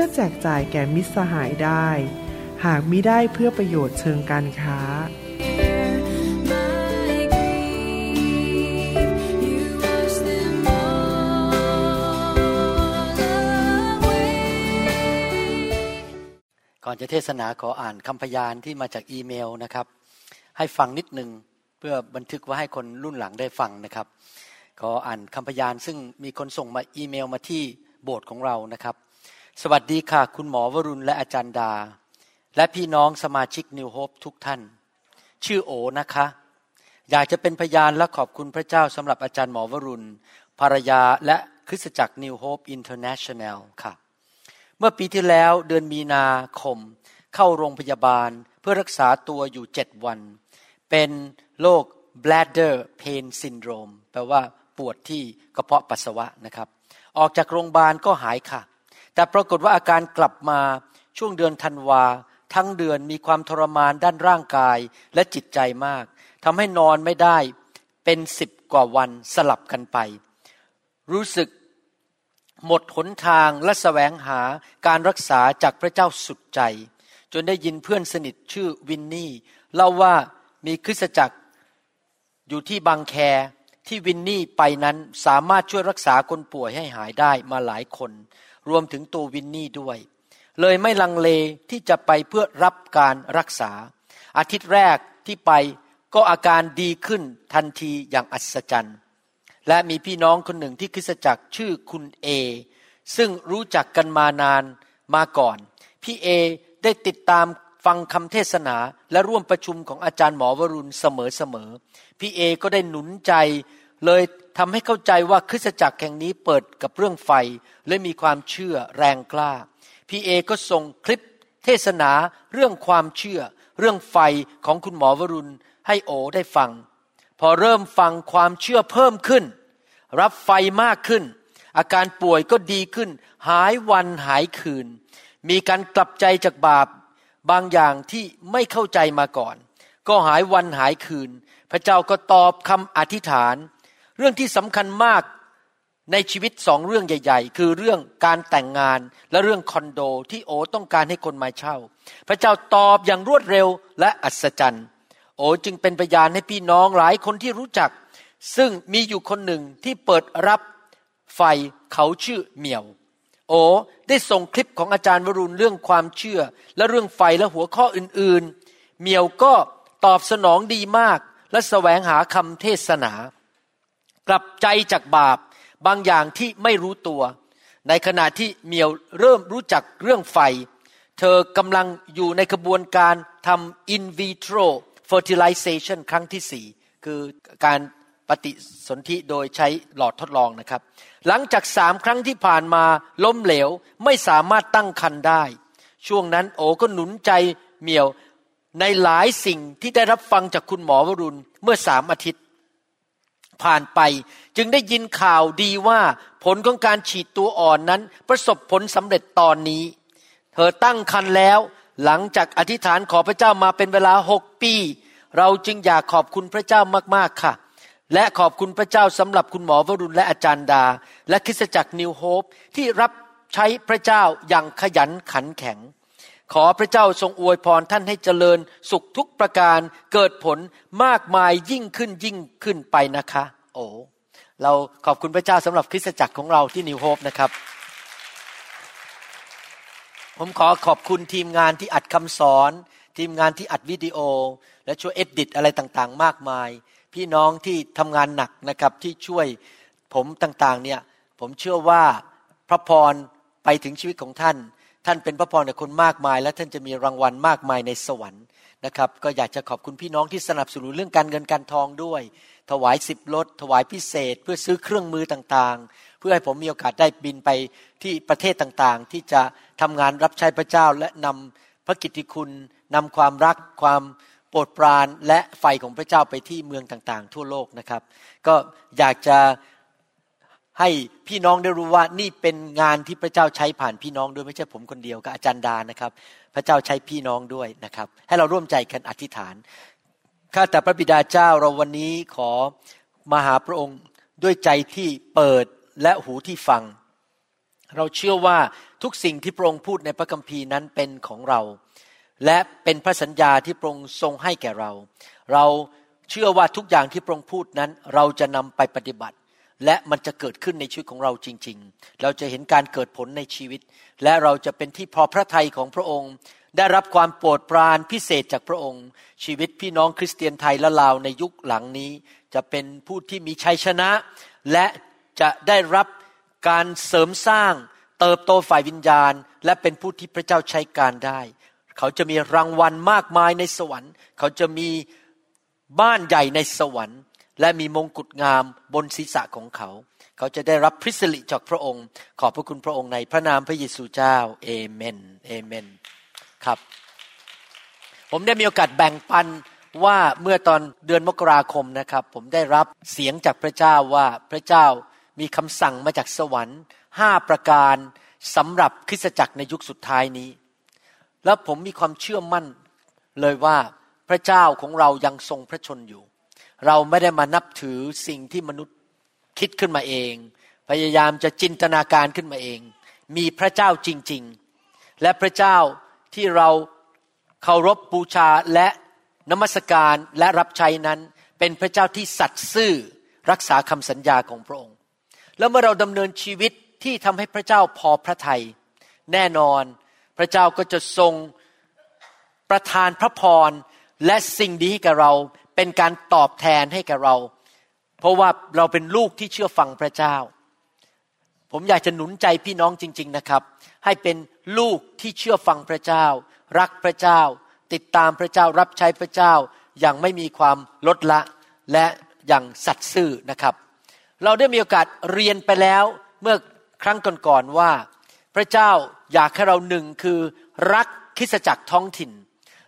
พื่อแจกจ่ายแก่มิตรสหายได้ หากมิได้เพื่อประโยชน์เชิงการค้า ก่อนจะเทศนาขออ่านคำพยานที่มาจากอีเมลนะครับ ให้ฟังนิดหนึ่งเพื่อบันทึกไว้ให้คนรุ่นหลังได้ฟังนะครับ ขออ่านคำพยานซึ่งมีคนส่งมาอีเมลมาที่โบสถ์ของเรานะครับ สวัสดีค่ะ คุณหมอวรุณและอาจารย์ดา และพี่น้องสมาชิก New Hope ทุกท่าน ชื่อโอนะคะ อยากจะเป็นพยานและขอบคุณพระเจ้าสำหรับอาจารย์หมอวรุณ ภรรยาและคริสตจักร New Hope International ค่ะ เมื่อปีที่แล้วเดือนมีนาคม เข้าโรงพยาบาลเพื่อรักษาตัวอยู่เจ็ดวัน เป็นโรค bladder pain syndrome แปลว่าปวดที่กระเพาะปัสสาวะนะครับ ออกจากโรงพยาบาลก็หายค่ะ แต่ปรากฏว่าอาการกลับมาช่วงเดือนธันวา ทั้งเดือนมีความทรมานด้านร่างกายและจิตใจมากทำให้นอนไม่ได้เป็นสิบกว่าวันสลับกันไป รู้สึกหมดหนทางและแสวงหาการรักษาจากพระเจ้าสุดใจ จนได้ยินเพื่อนสนิทชื่อวินนี่เล่าว่ามีคริสตจักรอยู่ที่บางแคที่วินนี่ไปนั้นสามารถช่วยรักษาคนป่วยให้หายได้มาหลายคน รวมถึงตัววินนี่ด้วย เลยไม่ลังเลที่จะไปเพื่อรับการรักษา อาทิตย์แรกที่ไปก็อาการดีขึ้นทันทีอย่างอัศจรรย์ และมีพี่น้องคนหนึ่งที่คริสจักรชื่อคุณเอ ซึ่งรู้จักกันมานานมาก่อน พี่เอได้ติดตามฟังคำเทศนาและร่วมประชุมของอาจารย์หมอวรุณเสมอๆ พี่เอก็ได้หนุนใจเลย ทำให้เข้าใจว่าคริสตจักรแห่งนี้เปิดกับเรื่องไฟและมีความเชื่อแรงกล้า พี่เอก็ส่งคลิปเทศนาเรื่องความเชื่อ เรื่องไฟของคุณหมอวรุณให้โอได้ฟัง พอเริ่มฟังความเชื่อเพิ่มขึ้น รับไฟมากขึ้น อาการป่วยก็ดีขึ้น หายวันหายคืน มีการกลับใจจากบาปบางอย่างที่ไม่เข้าใจมาก่อน ก็หายวันหายคืน พระเจ้าก็ตอบคำอธิษฐาน เรื่องที่สำคัญมากในชีวิตสองเรื่องใหญ่ ๆ คือเรื่องการแต่งงานและเรื่องคอนโดที่โอต้องการให้คนมาเช่า พระเจ้าตอบอย่างรวดเร็วและอัศจรรย์ โอจึงเป็นพยานให้พี่น้องหลายคนที่รู้จัก ซึ่งมีอยู่คนหนึ่งที่เปิดรับไฟเขาชื่อเหมียว โอได้ส่งคลิปของอาจารย์วรุณเรื่องความเชื่อ และเรื่องไฟและหัวข้ออื่นๆเมียวก็ตอบสนองดีมากและแสวงหาคำเทศนา กลับใจจากบาปบางอย่างที่ไม่รู้ตัว ในขณะที่เมียวเริ่มรู้จักเรื่องไฟ เธอกำลังอยู่ในกระบวนการทำ in vitro fertilization ครั้งที่สี่คือการปฏิสนธิโดยใช้หลอดทดลองนะครับ หลังจากสามครั้งที่ผ่านมาล้มเหลวไม่สามารถตั้งคันได้ ช่วงนั้นโอก็หนุนใจเมียวในหลายสิ่งที่ได้รับฟังจากคุณหมอวรุณเมื่อสามอาทิตย์ ผ่านไป จึงได้ยินข่าวดีว่าผลของการฉีดตัวอ่อนนั้น ประสบผลสำเร็จตอนนี้ เธอตั้งคันแล้วหลังจากอธิษฐานขอพระเจ้ามาเป็นเวลาหกปี เราจึงอยากขอบคุณพระเจ้ามากๆค่ะ และขอบคุณพระเจ้าสำหรับคุณหมอวรุณและอาจารย์ดา และคริสตจักรนิวโฮปที่รับใช้พระเจ้าอย่างขยันขันแข็ง ขอพระเจ้าทรงอวยพรท่านให้เจริญสุขทุกประการเกิดผลมากมายยิ่งขึ้นยิ่งขึ้นไปนะคะ โอ้เราขอบคุณพระเจ้าสำหรับคริสตจักรของเราที่นิวโฮปนะครับ ผมขอขอบคุณทีมงานที่อัดคำสอน ทีมงานที่อัดวิดีโอ และช่วยเอ็ดดิตอะไรต่างๆ มากมาย พี่น้องที่ทำงานหนักนะครับที่ช่วยผมต่างๆเนี่ยผมเชื่อว่าพระพรไปถึงชีวิตของท่าน ท่านเป็นพระพรกับคนมากมาย และท่านจะมีรางวัลมากมายในสวรรค์นะครับ ก็อยากจะขอบคุณพี่น้องที่สนับสนุนเรื่องการเงินการทองด้วย ถวายสิบลดถวายพิเศษ เพื่อซื้อเครื่องมือต่างๆ เพื่อให้ผมมีโอกาสได้บินไปที่ประเทศต่างๆ ที่จะทำงานรับใช้พระเจ้าและนำพระกิตติคุณนำความรักความโปรดปรานและไฟของพระเจ้าไปที่เมืองต่างๆ ทั่วโลกนะครับ ก็อยากจะ ให้พี่น้องได้รู้ว่านี่เป็นงานที่พระเจ้าใช้ผ่านพี่น้องด้วยไม่ใช่ผมคนเดียวกับอาจารย์ดานะครับ พระเจ้าใช้พี่น้องด้วยนะครับ ให้เราร่วมใจกันอธิษฐานข้าแต่พระบิดาเจ้าเราวันนี้ขอมาหาพระองค์ด้วยใจที่เปิดและหูที่ฟัง เราเชื่อว่าทุกสิ่งที่พระองค์พูดในพระคัมภีร์นั้นเป็นของเรา และเป็นพระสัญญาที่พระองค์ทรงให้แก่เรา เราเชื่อว่าทุกอย่างที่พระองค์พูดนั้น เราจะนำไปปฏิบัติ และมันจะเกิดขึ้นในชีวิตของเราจริง ๆ เราจะเห็นการเกิดผลในชีวิต และเราจะเป็นที่พอพระทัยของพระองค์ ได้รับความโปรดปรานพิเศษจากพระองค์ ชีวิตพี่น้องคริสเตียนไทยและลาวในยุคหลังนี้ จะเป็นผู้ที่มีชัยชนะ และจะได้รับการเสริมสร้าง เติบโตฝ่ายวิญญาณ และเป็นผู้ที่พระเจ้าใช้การได้ เขาจะมีรางวัลมากมายในสวรรค์ เขาจะมีบ้านใหญ่ในสวรรค์ และมีมงกุฎงามบนศีรษะของเขา เขาจะได้รับพริสลิจากพระองค์ ขอบพระคุณพระองค์ในพระนามพระเยซูเจ้าเอเมนเอเมนครับ ผมได้มีโอกาสแบ่งปันว่าเมื่อตอนเดือนมกราคมนะครับ ผมได้รับเสียงจากพระเจ้าว่าพระเจ้ามีคำสั่งมาจากสวรรค์ห้าประการสำหรับคริสตจักรในยุคสุดท้ายนี้ แล้วผมมีความเชื่อมั่นเลยว่าพระเจ้าของเรายังทรงพระชนอยู่ เราไม่ได้มานับถือสิ่งที่มนุษย์คิดขึ้นมาเอง พยายามจะจินตนาการขึ้นมาเอง มีพระเจ้าจริง ๆ และพระเจ้าที่เราเคารพบูชาและนมัสการและรับใช้นั้นเป็นพระเจ้าที่สัตย์ซื่อรักษาคำสัญญาของพระองค์ แล้วเมื่อเราดำเนินชีวิตที่ทำให้พระเจ้าพอพระทยัยแน่นอนพระเจ้าก็จะทรงประทานพระพรและสิ่งดีให้กับเรา เป็นการตอบแทนให้กับเรา เพราะว่าเราเป็นลูกที่เชื่อฟังพระเจ้า ผมอยากจะหนุนใจพี่น้องจริง ๆนะครับ ให้เป็นลูกที่เชื่อฟังพระเจ้า รักพระเจ้า ติดตามพระเจ้ารับใช้พระเจ้าอย่างไม่มีความลดละและอย่างสัตย์ซื่อนะครับ เราได้มีโอกาสเรียนไปแล้วเมื่อครั้งก่อนๆว่า พระเจ้าอยากให้เราหนึ่งคือรักคริสจักรท้องถิ่น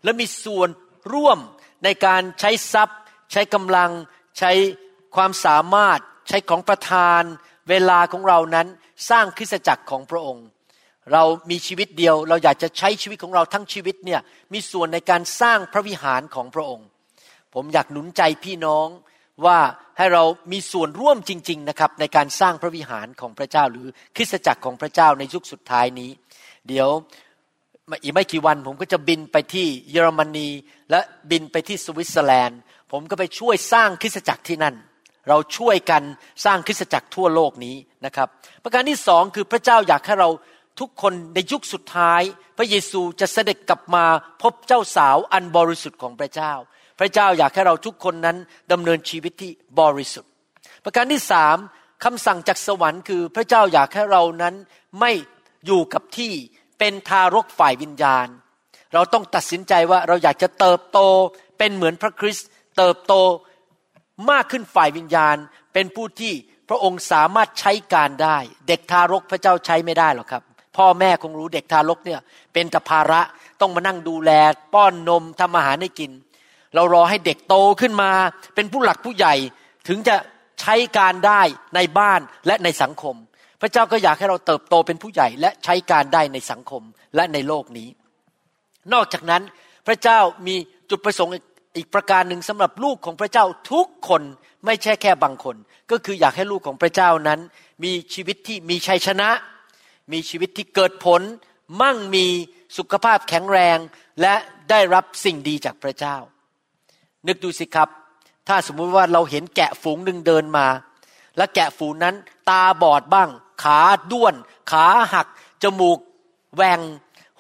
และมีส่วนร่วม ในการใช้ทรัพย์ ใช้กำลัง ใช้ความสามารถ ใช้ของประทาน เวลาของเรานั้นสร้างคริสตจักรของพระองค์ เรามีชีวิตเดียว เราอยากจะใช้ชีวิตของเราทั้งชีวิตเนี่ยมีส่วนในการสร้างพระวิหารของพระองค์ ผมอยากหนุนใจพี่น้องว่าให้เรามีส่วนร่วมจริง ๆ นะครับในการสร้างพระวิหารของพระเจ้าหรือคริสตจักรของพระเจ้าในยุคสุดท้ายนี้ เดี๋ยว อีกไม่กี่วัน ผมก็จะบินไปที่เยอรมนี และบินไปที่สวิตเซอร์แลนด์ ผมก็ไปช่วยสร้างคริสตจักรที่นั่น เราช่วยกันสร้างคริสตจักรทั่วโลกนี้นะครับ ประการที่สองคือพระเจ้าอยากให้เราทุกคนในยุคสุดท้าย พระเยซูจะเสด็จกลับมาพบเจ้าสาวอันบริสุทธิ์ของพระเจ้า พระเจ้าอยากให้เราทุกคนนั้นดำเนินชีวิตที่บริสุทธิ์ ประการที่สามคำสั่งจากสวรรค์คือพระเจ้าอยากให้เรานั้นไม่อยู่กับที่ เป็นทารกฝ่ายวิญญาณ เราต้องตัดสินใจว่าเราอยากจะเติบโตเป็นเหมือนพระคริสต์เติบโตมากขึ้นฝ่ายวิญญาณ เป็นผู้ที่พระองค์สามารถใช้การได้ เด็กทารกพระเจ้าใช้ไม่ได้หรอกครับ พ่อแม่คงรู้เด็กทารกเนี่ยเป็นตภาระต้องมานั่งดูแล ป้อนนมทำอาหารให้กิน เรารอให้เด็กโตขึ้นมา เป็นผู้หลักผู้ใหญ่ถึงจะใช้การได้ในบ้านและในสังคม พระเจ้าก็อยากให้เราเติบโตเป็นผู้ใหญ่และใช้การได้ในสังคมและในโลกนี้ นอกจากนั้นพระเจ้ามีจุดประสงค์อีกประการหนึ่งสำหรับลูกของพระเจ้าทุกคนไม่ใช่แค่บางคน ก็คืออยากให้ลูกของพระเจ้านั้น มีชีวิตที่มีชัยชนะ มีชีวิตที่เกิดผล มั่งมีสุขภาพแข็งแรง และได้รับสิ่งดีจากพระเจ้า นึกดูสิครับ ถ้าสมมุติว่าเราเห็นแกะฝูงหนึ่งเดินมา และแกะฝูงนั้นตาบอดบ้าง ขาด้วน ขาหัก จมูกแหวง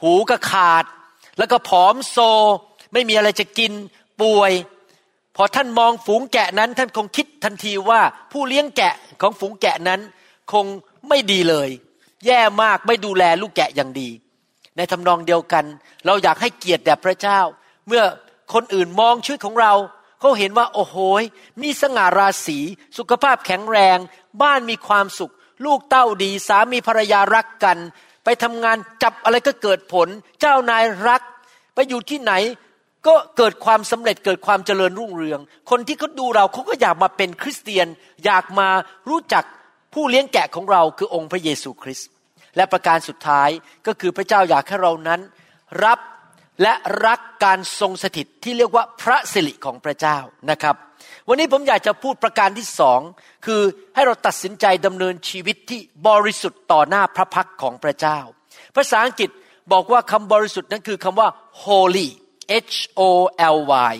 หูก็ขาด แล้วก็ผอมโซ ไม่มีอะไรจะกินป่วย พอท่านมองฝูงแกะนั้น ท่านคงคิดทันทีว่าผู้เลี้ยงแกะของฝูงแกะนั้น คงไม่ดีเลย แย่มากไม่ดูแลลูกแกะอย่างดี ในทำนองเดียวกัน เราอยากให้เกียรติแด่พระเจ้า เมื่อคนอื่นมองชีวิตของเราเขาเห็นว่าโอ้โหมีสง่าราศีสุขภาพแข็งแรง บ้านมีความสุข ลูกเต้าดีสามีภรรยารักกัน ไปทำงานจับอะไรก็เกิดผล เจ้านายรัก ไปอยู่ที่ไหนก็เกิดความสำเร็จเกิดความเจริญรุ่งเรือง คนที่เขาดูเราเขาก็อยากมาเป็นคริสเตียน อยากมารู้จักผู้เลี้ยงแกะของเราคือองค์พระเยซูคริสต์และประการสุดท้ายก็คือพระเจ้าอยากให้เรานั้น รับและรักการทรงสถิตที่เรียกว่าพระสิริของพระเจ้านะครับ วันนี้ผมอยากจะพูดประการที่สองคือให้เราตัดสินใจดำเนินชีวิตที่บริสุทธิ์ต่อหน้าพระพักของพระเจ้า ภาษาอังกฤษบอกว่าคำบริสุทธิ์นั้นคือคำว่า holy H O L Y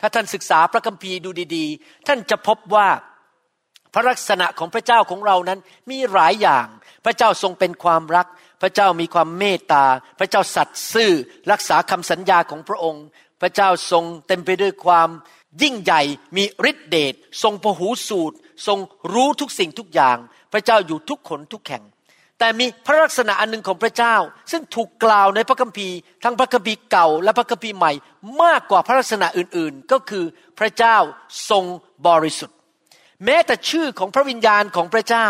ถ้าท่านศึกษาพระคัมภีร์ดูดีๆ ท่านจะพบว่าพระลักษณะของพระเจ้าของเรานั้นมีหลายอย่าง พระเจ้าทรงเป็นความรัก พระเจ้ามีความเมตตา พระเจ้าสัตย์ซื่อ รักษาคำสัญญาของพระองค์ พระเจ้าทรงเต็มไปด้วยความ ยิ่งใหญ่มีฤทธิเดชทรงพหูสูตร ทรงรู้ทุกสิ่งทุกอย่าง พระเจ้าอยู่ทุกขนทุกแห่ง แต่มีพระลักษณะอันหนึ่งของพระเจ้า ซึ่งถูกกล่าวในพระคัมภีร์ทั้งพระคัมภีร์เก่าและพระคัมภีร์ใหม่ มากกว่าพระลักษณะอื่นๆ ก็คือพระเจ้าทรงบริสุทธิ์ แม้แต่ชื่อของพระวิญญาณของพระเจ้า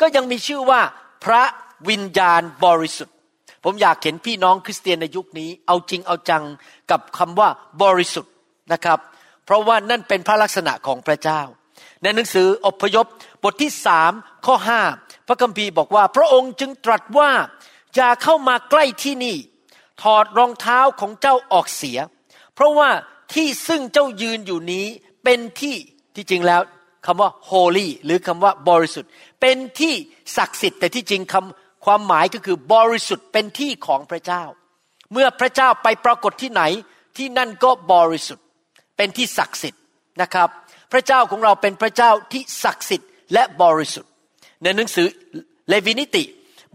ก็ยังมีชื่อว่าพระวิญญาณบริสุทธิ์ผมอยากเห็นพี่น้องคริสเตียนในยุคนี้ เอาจริงเอาจังกับคำว่าบริสุทธิ์นะครับ เพราะว่านั่นเป็นพระลักษณะของพระเจ้า ในหนังสืออพยพบทที่สามข้อห้าพระคัมภีร์บอกว่า พระองค์จึงตรัสว่าอย่าเข้ามาใกล้ที่นี่ ถอดรองเท้าของเจ้าออกเสีย เพราะว่าที่ซึ่งเจ้ายืนอยู่นี้เป็นที่ที่จริงแล้วคำว่า holy หรือคำว่าบริสุทธิ์ เป็นที่ศักดิ์สิทธิ์ แต่ที่จริงคำความหมายก็คือบริสุทธิ์เป็นที่ของพระเจ้า เมื่อพระเจ้าไปปรากฏที่ไหนที่นั่นก็บริสุทธิ์ เป็นที่ศักดิ์สิทธิ์นะครับ พระเจ้าของเราเป็นพระเจ้าที่ศักดิ์สิทธิ์และบริสุทธิ์ ในหนังสือเลวีนิติ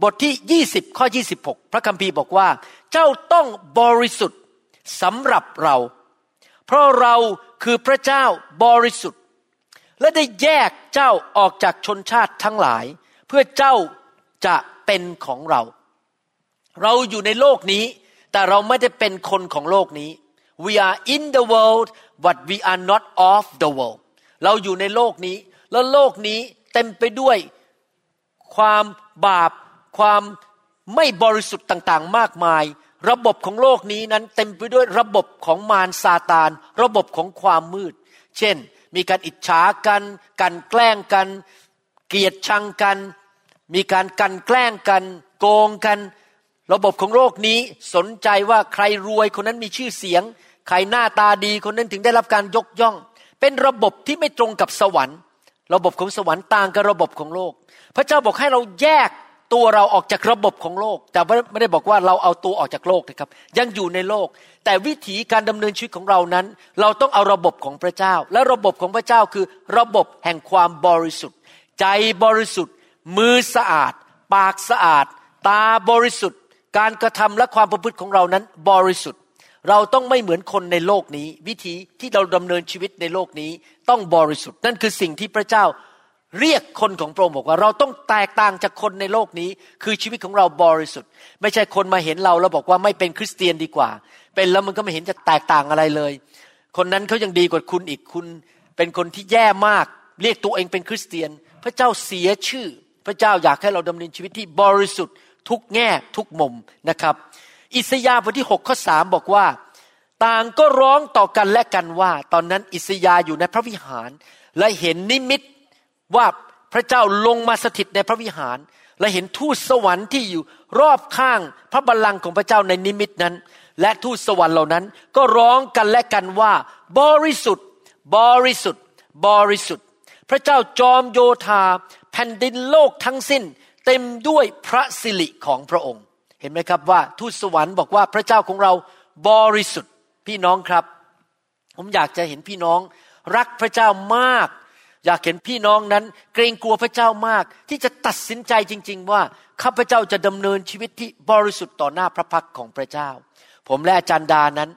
บทที่ 20 ข้อ 26 พระคัมภีร์บอกว่า เจ้าต้องบริสุทธิ์สำหรับเรา เพราะเราคือพระเจ้าบริสุทธิ์ และได้แยกเจ้าออกจากชนชาติทั้งหลาย เพื่อเจ้าจะเป็นของเรา เราอยู่ในโลกนี้แต่เราไม่ได้เป็นคนของโลกนี้ we are in the world but we are not of the world เราอยู่ในโลกนี้ แล้วโลกนี้เต็มไปด้วยความบาป ความไม่บริสุทธิ์ต่างๆ มากมาย ระบบของโลกนี้นั้นเต็มไปด้วยระบบของมารซาตาน ระบบของความมืด เช่น มีการอิจฉากันกันแกล้งกัน เกลียดชังกัน มีการกันแกล้งกัน โกงกัน ระบบของโลกนี้สนใจว่าใครรวยคนนั้นมีชื่อเสียง ใครหน้าตาดีคนนั้นถึงได้รับการยกย่อง เป็นระบบที่ไม่ตรงกับสวรรค์ ระบบของสวรรค์ต่างกับระบบของโลก พระเจ้าบอกให้เราแยกตัวเราออกจากระบบของโลก แต่ไม่ได้บอกว่าเราเอาตัวออกจากโลกนะครับ ยังอยู่ในโลก แต่วิถีการดำเนินชีวิตของเรานั้น เราต้องเอาระบบของพระเจ้า และระบบของพระเจ้าคือระบบแห่งความบริสุทธิ์ ใจบริสุทธิ์ มือสะอาด ปากสะอาด ตาบริสุทธิ์ การกระทำและความประพฤติของเรานั้นบริสุทธิ์ เราต้องไม่เหมือนคนในโลกนี้ วิธีที่เราดำเนินชีวิตในโลกนี้ต้องบริสุทธิ์ นั่นคือสิ่งที่พระเจ้าเรียกคนของพระองค์บอกว่า เราต้องแตกต่างจากคนในโลกนี้ คือชีวิตของเราบริสุทธิ์ ไม่ใช่คนมาเห็นเราแล้วบอกว่าไม่เป็นคริสเตียนดีกว่า เป็นแล้วมันก็ไม่เห็นจะแตกต่างอะไรเลย คนนั้นเขายังดีกว่าคุณอีกคุณ เป็นคนที่แย่มาก เรียกตัวเองเป็นคริสเตียน พระเจ้าเสียชื่อ พระเจ้าอยากให้เราดำเนินชีวิตที่บริสุทธิ์ ทุกแง่ทุกมุมนะครับ อิสยาห์บทที่6ข้อสบอกว่า ต่างก็ร้องต่อกันและกันว่า ตอนนั้นอิสยาห์อยู่ในพระวิหาร และเห็นนิมิตว่าพระเจ้าลงมาสถิตในพระวิหาร และเห็นทูตสวรรค์ที่อยู่รอบข้างพระบัลลังก์ของพระเจ้าในนิมิตนั้น และทูตสวรรค์เหล่านั้น ก็ร้องกันและกันว่า บริสุทธิ์ บริสุทธิ์ บริสุทธิ์ พระเจ้าจอมโยธา แผ่นดินโลกทั้งสิ้น เต็มด้วยพระสิริของพระองค์ เห็นไหมครับว่าทูตสวรรค์บอกว่าพระเจ้าของเราบริสุทธิ์พี่น้องครับ ผมอยากจะเห็นพี่น้อง รักพระเจ้ามาก อยากเห็นพี่น้องนั้น เกรงกลัวพระเจ้ามาก ที่จะตัดสินใจจริง ๆ ว่าข้าพเจ้าจะดำเนินชีวิตที่บริสุทธิ์ต่อหน้าพระพักของพระเจ้า ผมและอาจารย์ดานั้น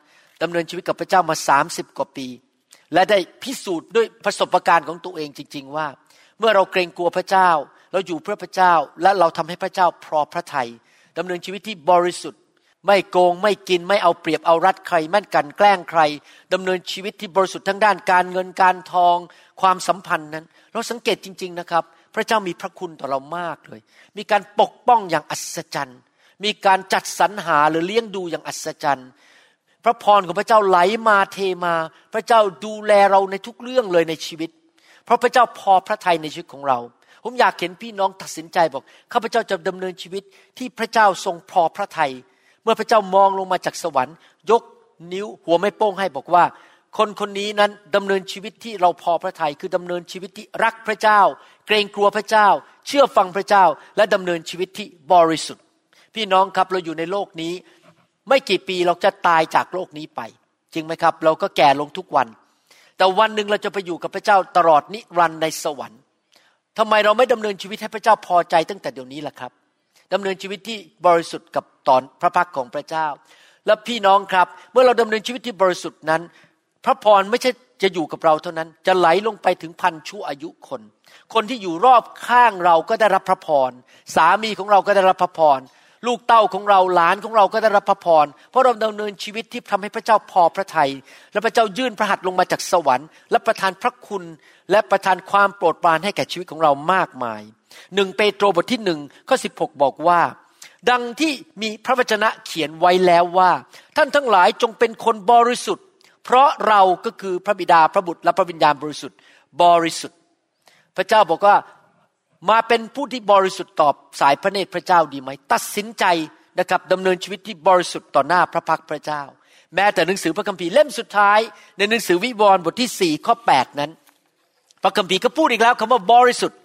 ดำเนินชีวิตกับพระเจ้ามาสามสิบกว่าปี และได้พิสูจน์ด้วยประสบการณ์ของตัวเองจริง ๆ ว่า เมื่อเราเกรงกลัวพระเจ้าเราอยู่เพื่อพระเจ้าและเราทำให้พระเจ้าพอพระทัย ดำเนินชีวิตที่บริสุทธิ์ ไม่โกงไม่กินไม่เอาเปรียบเอารัดใครแม่นกันแกล้งใครดำเนินชีวิตที่บริสุทธิ์ทั้งด้านการเงินการทอง ความสัมพันธ์นั้น เราสังเกตจริง ๆนะครับ พระเจ้ามีพระคุณต่อเรามากเลย มีการปกป้องอย่างอัศจรรย์ มีการจัดสรรหาหรือเลี้ยงดูอย่างอัศจรรย์พระพรของพระเจ้าไหลมาเทมา พระเจ้าดูแลเราในทุกเรื่องเลยในชีวิต เพราะพระเจ้าพอพระทัยในชีวิตของเรา ผมอยากเห็นพี่น้องตัดสินใจบอกข้าพเจ้าจะดำเนินชีวิตที่พระเจ้าทรงพอพระทัยเมื่อพระเจ้ามองลงมาจากสวรรค์ ยกนิ้วหัวไม่โป้งให้บอกว่า คนคนนี้นั้นดำเนินชีวิตที่เราพอพระทยัยคือดำเนินชีวิตที่รักพระเจ้า เกรงกลัวพระเจ้า เชื่อฟังพระเจ้า และดำเนินชีวิตที่บริสุทธิ์ พี่น้องครับเราอยู่ในโลกนี้ ไม่กี่ปีเราจะตายจากโลกนี้ไป จริงไหมครับ เราก็แก่ลงทุกวัน แต่วันหนึ่งเราจะไปอยู่กับพระเจ้าตลอดนิรันดร์ในสวรรค์ ทำไมเราไม่ดำเนินชีวิตให้พระเจ้าพอใจตั้งแต่เดี๋ยวนี้ล่ะครับดำเนินชีวิตที่บริสุทธิ์กับตอนพระพักของพระเจ้า และพี่น้องครับ เมื่อเราดำเนินชีวิตที่บริสุทธิ์นั้น พระพรไม่ใช่จะอยู่กับเราเท่านั้น จะไหลลงไปถึงพันชั่วอายุคน คนที่อยู่รอบข้างเราก็ได้รับพระพร สามีของเราก็ได้รับพระพร ลูกเต้าของเราหลานของเราก็ได้รับพระพร เพราะเราดำเนินชีวิตที่ทำให้พระเจ้าพอพระทยัยและพระเจ้ายื่นพระหัตถ์ลงมาจากสวรรค์ และประทานพระคุณ และประทานความโปรดปรานให้แก่ชีวิตของเรามากมายหนึ่งเปโตรบทที่หนึ่งข้อสิบหบอกว่า ดังที่มีพระวจนะเขียนไว้แล้วว่า ท่านทั้งหลายจงเป็นคนบริสุทธิ์ เพราะเราก็คือพระบิดาพระบุตรและพระวิญญาณบริสุทธิ์ บริสุทธิ์ พระเจ้าบอกว่า มาเป็นผู้ที่บริสุทธิ์ตอบสายพระเนตรพระเจ้าดีไหม ตัดสินใจนะครับดำเนินชีวิตที่บริสุทธิ์ต่อหน้าพระพักพระเจ้า แม้แต่หนังสือพระคัมภีร์เล่มสุดท้าย ในหนังสือวิวรณ์บทที่สี่ข้อ8นั้น พระคัมภีร์ก็พูดอีกแล้วคำว่าบริสุทธิ์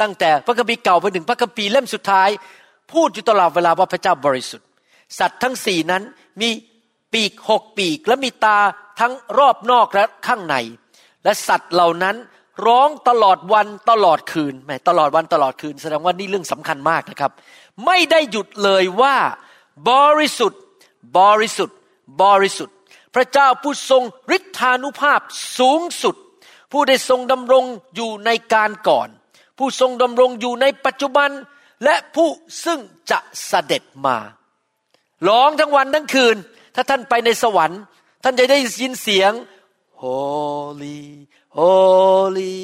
ตั้งแต่พระคัมภีร์เก่าไปถึงพระคัมภีร์เล่มสุดท้าย พูดอยู่ตลอดเวลาว่าพระเจ้าบริสุทธิ์ สัตว์ทั้งสี่นั้นมีปีกหกปีกและมีตาทั้งรอบนอกและข้างใน และสัตว์เหล่านั้น ร้องตลอดวันตลอดคืนแมตลอดวันตลอดคืน แสดงว่านี่เรื่องสำคัญมากนะครับ ไม่ได้หยุดเลยว่า บริสุทธิ์ บริสุทธิ์ บริสุทธิ์ พระเจ้าผู้ทรงฤทธานุภาพสูงสุด ผู้ได้ทรงดำรงอยู่ในการก่อน ผู้ทรงดำรงอยู่ในปัจจุบัน และผู้ซึ่งจะเสด็จมา ร้องทั้งวันทั้งคืน ถ้าท่านไปในสวรรค์ ท่านจะได้ยินเสียง holy holy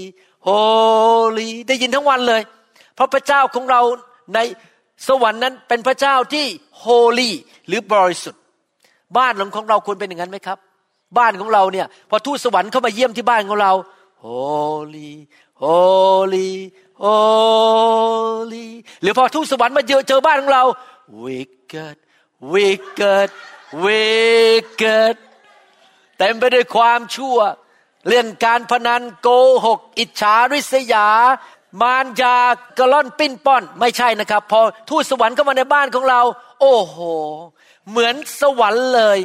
holy ได้ยินทั้งวันเลย เพราะพระเจ้าของเราในสวรรค์นั้นเป็นพระเจ้าที่ holy หรือบริสุทธิ์ บ้านหลังของเราควรเป็นอย่างนั้นไหมครับ บ้านของเราเนี่ยพอทูตสวรรค์เข้ามาเยี่ยมที่บ้านของเรา holy holy holy หรือพอทูตสวรรค์มาเจอเจอบ้านของเรา wicked wicked wicked เต็มไปด้วยความชั่ว เรื่องการพนันโกหก อิจฉาริษยา มารยากระล่อนปิ้นป้อน ไม่ใช่นะครับ พอทูตสวรรค์เข้ามาในบ้านของเรา โอ้โห เหมือนสวรรค์เลย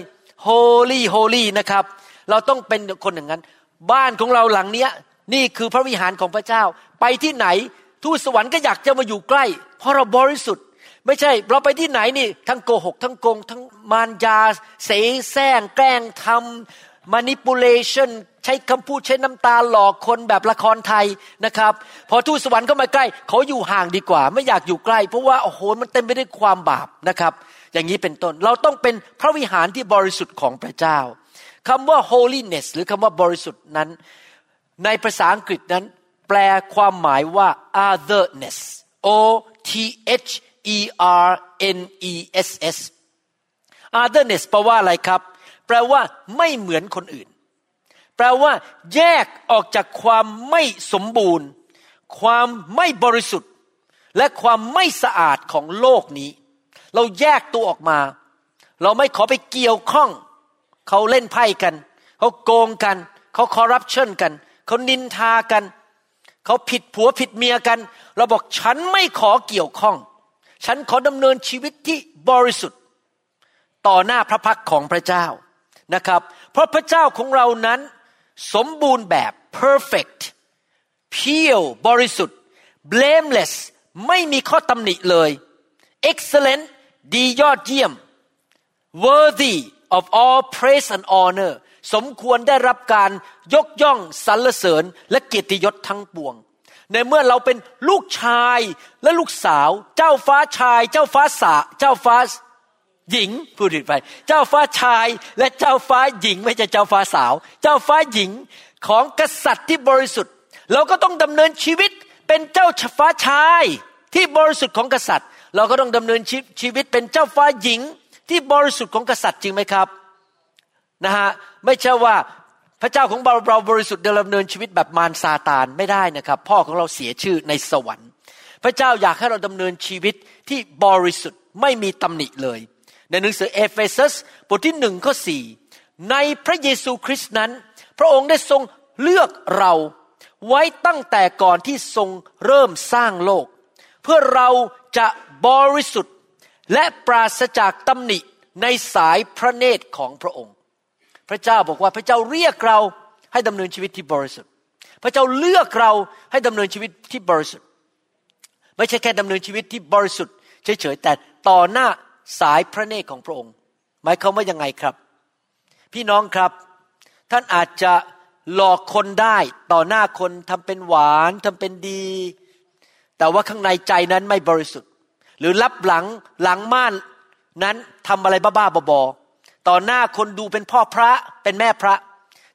โฮลี่โฮลี่นะครับ เราต้องเป็นคนอย่างนั้น บ้านของเราหลังเนี้ย นี่คือพระวิหารของพระเจ้า ไปที่ไหน ทูตสวรรค์ก็อยากจะมาอยู่ใกล้ เพราะเราบริสุทธิ์ ไม่ใช่ เราไปที่ไหนนี่ ทั้งโกหก ทั้งโกง ทั้งมารยา เสแสร้งแกล้งทำ manipulation ใช้คำพูดใช้น้ำตาหลอกคนแบบละครไทยนะครับ พอทูตสวรรค์เข้ามาใกล้ เขาอยู่ห่างดีกว่า ไม่อยากอยู่ใกล้ เพราะว่าโอ้โหมันเต็มไปด้วยความบาปนะครับ อย่างนี้เป็นต้นเราต้องเป็นพระวิหารที่บริสุทธิ์ของพระเจ้าคำว่า holiness หรือคำว่าบริสุทธิ์นั้น ในภาษาอังกฤษนั้น แปลความหมายว่า otherness o t h e r n e s s otherness แปลว่าอะไรครับ ปลว่าไม่เหมือนคนอื่น แปลว่า แยกออกจากความไม่สมบูรณ์ ความไม่บริสุทธิ์ และความไม่สะอาดของโลกนี้ เราแยกตัวออกมา เราไม่ขอไปเกี่ยวข้อง เขาเล่นไพ่กัน เขาโกงกัน เขาคอร์รัปชันกัน เขานินทากัน เขาผิดผัวผิดเมียกัน เราบอกฉันไม่ขอเกี่ยวข้อง ฉันขอดำเนินชีวิตที่บริสุทธิ์ต่อหน้าพระพักของพระเจ้า นะครับ เพราะพระเจ้าของเรานั้นสมบูรณ์แบบ perfect pure บริสุทธิ์ blameless ไม่มีข้อตำหนิเลย excellent ดียอดเยี่ยม worthy of all praise and honor สมควรได้รับการยกย่องสรรเสริญและเกียรติยศทั้งปวง ในเมื่อเราเป็นลูกชายและลูกสาว เจ้าฟ้าชาย เจ้าฟ้าสาเจ้าฟ้า หญิงพูดผิดไป เจ้าฟ้าชายและเจ้าฟ้าหญิงไม่ใช่เจ้าฟ้าสาว เจ้าฟ้าหญิงของกษัตริย์ที่บริสุทธิ์ เราก็ต้องดำเนินชีวิตเป็นเจ้าฟ้าชายที่บริสุทธิ์ของกษัตริย์ เราก็ต้องดำเนินชชีวิตเป็นเจ้าฟ้าหญิงที่บริสุทธิ์ของกษัตริย์จริงไหมครับนะฮะไม่ใช่ว่าพระเจ้าของเราเราบริสุทธิ์ดำเนินชีวิตแบบมารซาตานไม่ได้นะครับ พ่อของเราเสียชื่อในสวรรค์ พระเจ้าอยากให้เราดำเนินชีวิตที่บริสุทธิ์ไม่มีตำหนิเลย ในหนังสือเอเฟซัสบทที่หนึ่งข้อสี่ในพระเยซูคริสต์นั้น พระองค์ได้ทรงเลือกเราไว้ตั้งแต่ก่อนที่ทรงเริ่มสร้างโลก เพื่อเราจะบริสุทธิ์และปราศจากตำหนิในสายพระเนตรของพระองค์ พระเจ้าบอกว่าพระเจ้าเรียกเราให้ดำเนินชีวิตที่บริสุทธิ์ พระเจ้าเลือกเราให้ดำเนินชีวิตที่บริสุทธิ์ ไม่ใช่แค่ดำเนินชีวิตที่บริสุทธิ์เฉยๆแต่ต่อหน้า สายพระเนตรของพระองค์ หมายความว่ายังไงครับ พี่น้องครับ ท่านอาจจะหลอกคนได้ต่อหน้าคนทำเป็นหวานทำเป็นดี แต่ว่าข้างในใจนั้นไม่บริสุทธิ์ หรือรับหลังหลังม่านนั้นทำอะไรบ้าๆบอๆต่อหน้าคนดูเป็นพ่อพระเป็นแม่พระ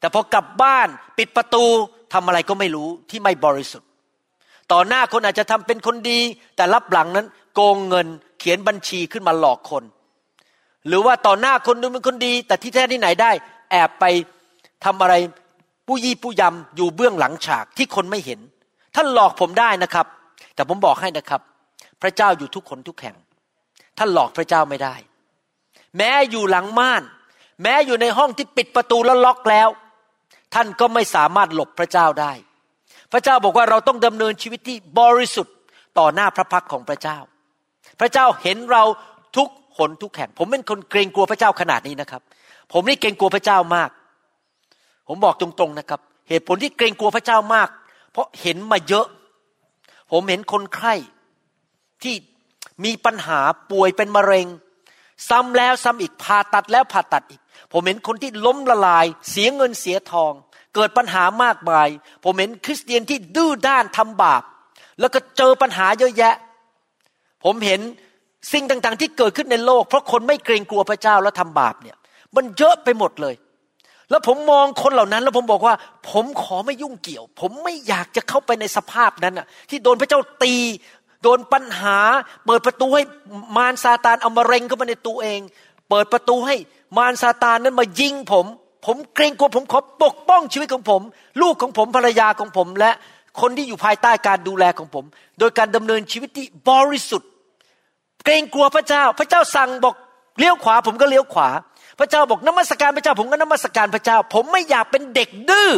แต่พอกลับบ้านปิดประตูทำอะไรก็ไม่รู้ที่ไม่บริสุทธิ์ ต่อหน้าคนอาจจะทำเป็นคนดี แต่รับหลังนั้นโกงเงิน ขียนบัญชีขึ้นมาหลอกคน หรือว่าต่อหน้าคนดูเป็นคนดี แต่ที่แท้ที่ไหนได้ แอบไปทำอะไรผู้ยี่ผู้ยำอยู่เบื้องหลังฉากที่คนไม่เห็น ท่านหลอกผมได้นะครับ แต่ผมบอกให้นะครับ พระเจ้าอยู่ทุกคนทุกแห่ง ท่านหลอกพระเจ้าไม่ได้ แม้อยู่หลังม่าน แม้อยู่ในห้องที่ปิดประตูแล้วล็อกแล้ว ท่านก็ไม่สามารถหลบพระเจ้าได้ พระเจ้าบอกว่าเราต้องดำเนินชีวิตที่บริสุทธิ์ต่อหน้าพระพักของพระเจ้า พระเจ้าเห็นเราทุกหนทุกแห่ง ผมเป็นคนเกรงกลัวพระเจ้าขนาดนี้นะครับ ผมนี่เกรงกลัวพระเจ้ามาก ผมบอกตรงๆนะครับ เหตุผลที่เกรงกลัวพระเจ้ามาก เพราะเห็นมาเยอะ ผมเห็นคนไข้ที่มีปัญหาป่วยเป็นมะเร็ง ซ้ำแล้วซ้ำอีกผ่าตัดแล้วผ่าตัดอีก ผมเห็นคนที่ล้มละลาย เสียเงินเสียทอง เกิดปัญหามากมาย ผมเห็นคริสเตียนที่ดื้อด้านทำบาป แล้วก็เจอปัญหาเยอะแยะ ผมเห็นสิ่งต่างๆ ที่เกิดขึ้นในโลก เพราะคนไม่เกรงกลัวพระเจ้าแล้วทำบาปเนี่ยมันเยอะไปหมดเลย แล้วผมมองคนเหล่านั้น แล้วผมบอกว่า ผมขอไม่ยุ่งเกี่ยว ผมไม่อยากจะเข้าไปในสภาพนั้นอะ ที่โดนพระเจ้าตี โดนปัญหา เปิดประตูให้มารซาตานเอามาเร็งเข้ามาในตัวเอง เปิดประตูให้มารซาตานนั้นมายิงผม ผมเกรงกลัวผมขอปกป้องชีวิตของผม ลูกของผมภรรยาของผมและ คนที่อยู่ภายใต้การดูแลของผม โดยการดำเนินชีวิตที่บริสุทธิ์ เกรงกลัวพระเจ้า พระเจ้าสั่งบอกเลี้ยวขวา ผมก็เลี้ยวขวา พระเจ้าบอกนมัสการพระเจ้า ผมก็นมัสการพระเจ้า ผมไม่อยากเป็นเด็กดื้อ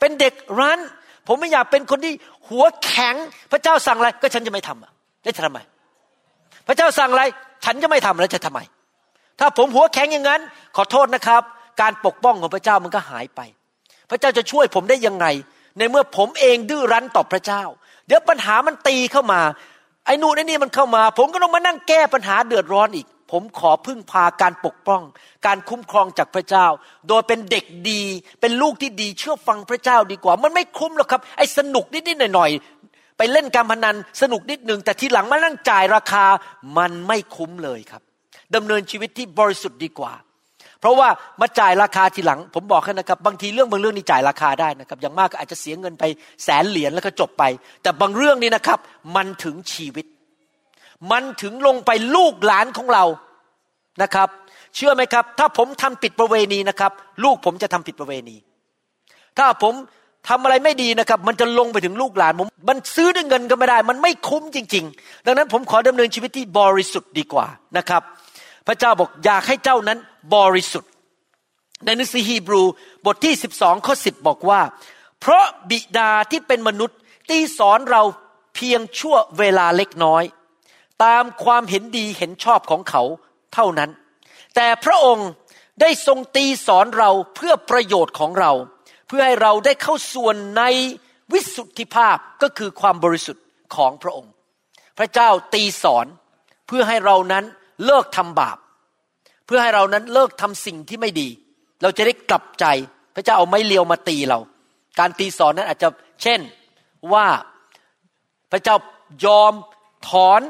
เป็นเด็กรั้น ผมไม่อยากเป็นคนที่หัวแข็ง พระเจ้าสั่งอะไรก็ฉันจะไม่ทำอะแล้วจะทำไม พระเจ้าสั่งอะไร ฉันจะไม่ทำแล้วจะทำไม ถ้าผมหัวแข็งอย่างนั้น ขอโทษนะครับ การปกป้องของพระเจ้ามันก็หายไป พระเจ้าจะช่วยผมได้ยังไง ในเมื่อผมเองดื้อรั้นต่อพระเจ้า เดี๋ยวปัญหามันตีเข้ามาไอ้นู่นไอ้นี่มันเข้ามา ผมก็ต้องมานั่งแก้ปัญหาเดือดร้อนอีก ผมขอพึ่งพาการปกป้อง การคุ้มครองจากพระเจ้า โดยเป็นเด็กดี เป็นลูกที่ดีเชื่อฟังพระเจ้าดีกว่า มันไม่คุ้มหรอกครับไอ้สนุกนิดๆหน่อยๆไปเล่นการพนันสนุกนิดหนึ่งแต่ทีหลังมานั่งจ่ายราคามันไม่คุ้มเลยครับดำเนินชีวิตที่บริสุทธิ์ดีกว่า เพราะว่ามาจ่ายราคาทีหลัง ผมบอกให้นะครับ บางทีเรื่องบางเรื่องนี่จ่ายราคาได้นะครับ อย่างมากก็อาจจะเสียเงินไปแสนเหรียญแล้วก็จบไป แต่บางเรื่องนี่นะครับ มันถึงชีวิต มันถึงลงไปลูกหลานของเรานะครับ เชื่อไหมครับ ถ้าผมทำผิดประเวณีนะครับ ลูกผมจะทำผิดประเวณี ถ้าผมทำอะไรไม่ดีนะครับ มันจะลงไปถึงลูกหลานผมมันซื้อด้วยเงินก็ไม่ได้ มันไม่คุ้มจริง ๆ ดังนั้นผมขอดำเนินชีวิตที่บริสุทธิ์ดีกว่านะครับ พระเจ้าบอกอยากให้เจ้านั้น บริสุทธิ์ ในหนังสือฮีบรูบทที่ 12 ข้อ 10 บอกว่า เพราะบิดาที่เป็นมนุษย์ตีสอนเราเพียงชั่วเวลาเล็กน้อย ตามความเห็นดีเห็นชอบของเขาเท่านั้น แต่พระองค์ได้ทรงตีสอนเราเพื่อประโยชน์ของเรา เพื่อให้เราได้เข้าส่วนในวิสุทธิภาพก็คือความบริสุทธิ์ของพระองค์ พระเจ้าตีสอนเพื่อให้เรานั้นเลิกทำบาป พื่อให้เรานั้นเลิกทำสิ่งที่ไม่ดี เราจะได้กลับใจ พระเจ้าเอาไม้เลียวมาตีเรา การตีสอนนั้นอาจจะเช่นว่าพระเจ้ายอมถอน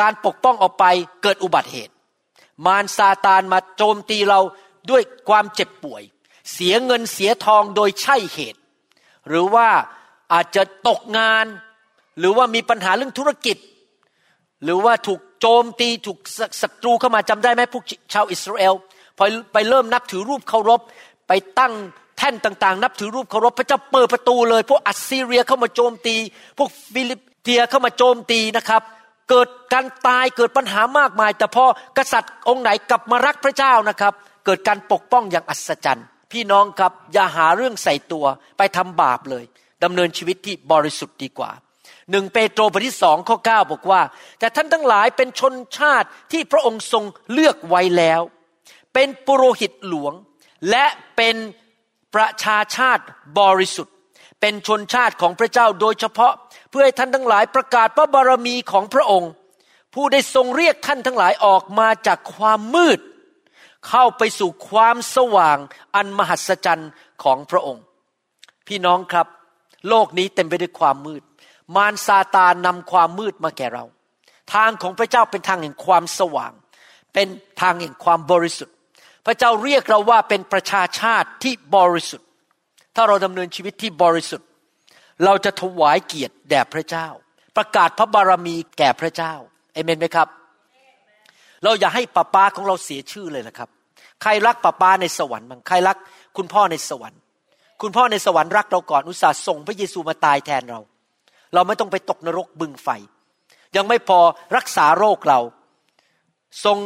การปกป้องออกไปเกิดอุบัติเหตุ มารซาตานมาโจมตีเราด้วยความเจ็บป่วย เสียเงินเสียทองโดยใช่เหตุ หรือว่าอาจจะตกงาน หรือว่ามีปัญหาเรื่องธุรกิจ หรือว่าถูกโจมตีถูกศัตรูเข้ามาจำได้ไหมพวกชาวอิสราเอลพอไปเริ่มนับถือรูปเคารพ ไปตั้งแท่นต่างๆ นับถือรูปเคารพพระเจ้าเปิดประตูเลย พวกอัสซีเรียเข้ามาโจมตี พวกฟีลิสเตียเข้ามาโจมตีนะครับ เกิดการตายเกิดปัญหามากมาย แต่พอกษัตริย์องค์ไหนกลับมารักพระเจ้านะครับ เกิดการปกป้องอย่างอัศจรรย์ พี่น้องครับอย่าหาเรื่องใส่ตัวไปทำบาปเลยดำเนินชีวิตที่บริสุทธิ์ดีกว่า หนึ่งเปโตรบทที่สองข้อเก้าบอกว่า แต่ท่านทั้งหลายเป็นชนชาติที่พระองค์ทรงเลือกไว้แล้ว เป็นปุโรหิตหลวง และเป็นประชาชาติบริสุทธิ์ เป็นชนชาติของพระเจ้าโดยเฉพาะ เพื่อให้ท่านทั้งหลายประกาศพระบารมีของพระองค์ ผู้ได้ทรงเรียกท่านทั้งหลายออกมาจากความมืด เข้าไปสู่ความสว่างอันมหัศจรรย์ของพระองค์ พี่น้องครับ โลกนี้เต็มไปด้วยความมืด มารซาตานนำความมืดมาแก่เรา ทางของพระเจ้าเป็นทางแห่งความสว่าง เป็นทางแห่งความบริสุทธิ์ พระเจ้าเรียกเราว่าเป็นประชาชาติที่บริสุทธิ์ ถ้าเราดำเนินชีวิตที่บริสุทธิ์ เราจะถวายเกียรติแด่พระเจ้า ประกาศพระบารมีแก่พระเจ้าเอเมนไหมครับ เราอย่าให้ป้าป้าของเราเสียชื่อเลยนะครับ ใครรักป้าป้าในสวรรค์บ้างใครรักคุณพ่อในสวรรค์ คุณพ่อในสวรรค์รักเราก่อนอุตส่าห์ส่งพระเยซูมาตายแทนเรา เราไม่ต้องไปตกนรกบึงไฟ ยังไม่พอรักษาโรคเรา ทรง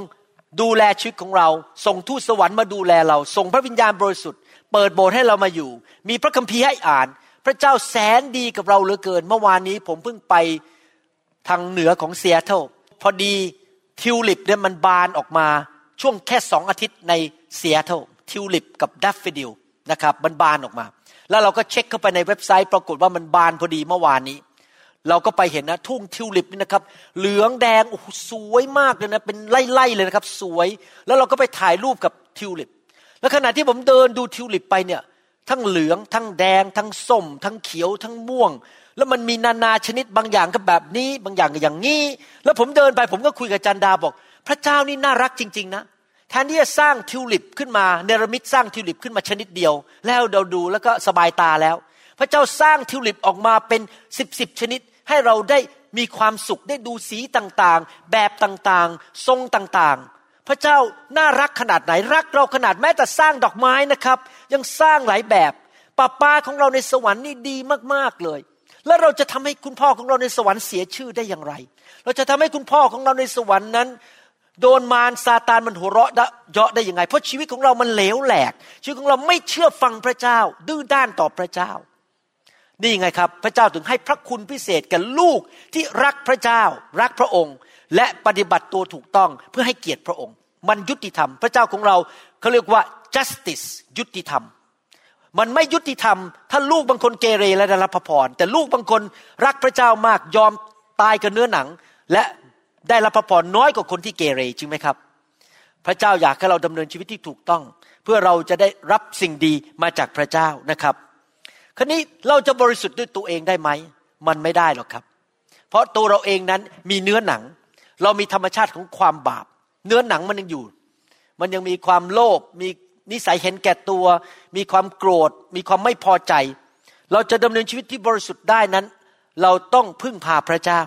ดูแลชีวิตของเรา ส่งทูตสวรรค์มาดูแลเรา ส่งพระวิญญาณบริสุทธิ์ เปิดโบสถ์ให้เรามาอยู่ มีพระคัมภีร์ให้อ่าน พระเจ้าแสนดีกับเราเหลือเกิน เมื่อวานนี้ผมเพิ่งไปทางเหนือของเซียเทิลพอดีทิวลิปเนี่ยมันบานออกมาช่วงแค่สองอาทิตย์ในซีแอตเทิลทิวลิปกับ daffodil นะครับมันบานออกมา แล้วเราก็เช็คเข้าไปในเว็บไซต์ ปรากฏว่ามันบานพอดีเมื่อวานนี้ เราก็ไปเห็นนะทุ่งทิวลิปนี่นะครับ เหลืองแดงโอ้สวยมากเลยนะเป็นไล่ๆเลยนะครับ สวยแล้วเราก็ไปถ่ายรูปกับทิวลิป แล้วขณะที่ผมเดินดูทิวลิปไปเนี่ย ทั้งเหลืองทั้งแดง ทั้งส้ม ทั้งเขียว ทั้งม่วง แล้วมันมีนานาชนิดบางอย่างก็แบบนี้ บางอย่างก็อย่างนี้ แล้วผมเดินไปผมก็คุยกับจันดาบอก พระเจ้านี่น่ารักจริง ๆ นะแทนที่จะสร้างทิวลิปขึ้นมาเนรมิตสร้างทิวลิปขึ้นมาชนิดเดียว แล้วเราดูแล้วก็สบายตาแล้ว พระเจ้าสร้างทิวลิปออกมาเป็นสิบสิบชนิด ให้เราได้มีความสุขได้ดูสีต่างๆ แบบต่างๆ ทรงต่างๆ พระเจ้าน่ารักขนาดไหนรักเราขนาดแม้แต่สร้างดอกไม้นะครับ ยังสร้างหลายแบบป้าป้าของเราในสวรรค์นี่ดีมากๆเลย แล้วเราจะทำให้คุณพ่อของเราในสวรรค์เสียชื่อได้อย่างไร เราจะทำให้คุณพ่อของเราในสวรรค์นั้น โดนมารซาตานมันหัวเราะเยาะได้ยังไง เพราะชีวิตของเรามันเหลวแหลกชีวิตของเราไม่เชื่อฟังพระเจ้า ดื้อด้านต่อพระเจ้า นี่ไงครับ พระเจ้าถึงให้พระคุณพิเศษกับลูกที่รักพระเจ้า รักพระองค์ และปฏิบัติตัวถูกต้องเพื่อให้เกียรติพระองค์ มันยุติธรรม พระเจ้าของเราเขาเรียกว่า justice ยุติธรรม มันไม่ยุติธรรม ถ้าลูกบางคนเกเรและได้รับพระพรแต่ลูกบางคนรักพระเจ้ามากยอมตายกับเนื้อหนัง และได้รับพระพรน้อยกว่าคนที่เกเรจริงไหมครับ พระเจ้าอยากให้เราดำเนินชีวิตที่ถูกต้อง เพื่อเราจะได้รับสิ่งดีมาจากพระเจ้านะครับ ครนี้เราจะบริสุทธิ์ด้วยตัวเองได้ไหม มันไม่ได้หรอกครับ เพราะตัวเราเองนั้นมีเนื้อหนัง เรามีธรรมชาติของความบาป เนื้อหนังมันยังอยู่ มันยังมีความโลภ มีนิสัยเห็นแก่ตัว มีความโกรธ มีความไม่พอใจ เราจะดำเนินชีวิตที่บริสุทธิ์ได้นั้น เราต้องพึ่งพาพระเจ้า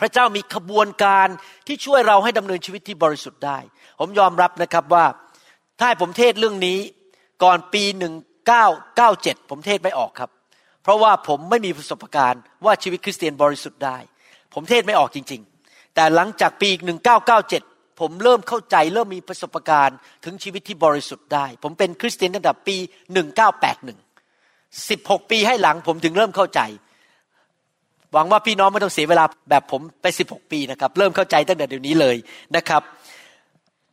พระเจ้ามีขบวนการที่ช่วยเราให้ดำเนินชีวิตที่บริสุทธิ์ได้ ผมยอมรับนะครับว่า ถ้าผมเทศเรื่องนี้ก่อนปีหนึ่ง 997 ผมเทศไม่ออกครับ เพราะว่าผมไม่มีประสบการณ์ว่าชีวิตคริสเตียนบริสุทธิ์ได้ ผมเทศไม่ออกจริง ๆ แต่หลังจากปี 1997 ผมเริ่มเข้าใจเริ่มมีประสบการณ์ถึงชีวิตที่บริสุทธิ์ได้ ผมเป็นคริสเตียนตั้งแต่ปี 1981 16 ปีให้หลังผมถึงเริ่มเข้าใจหวังว่าพี่น้องไม่ต้องเสียเวลาแบบผมไปสิบหกปีนะครับ เริ่มเข้าใจตั้งแต่เดี๋ยวนี้เลยนะครับ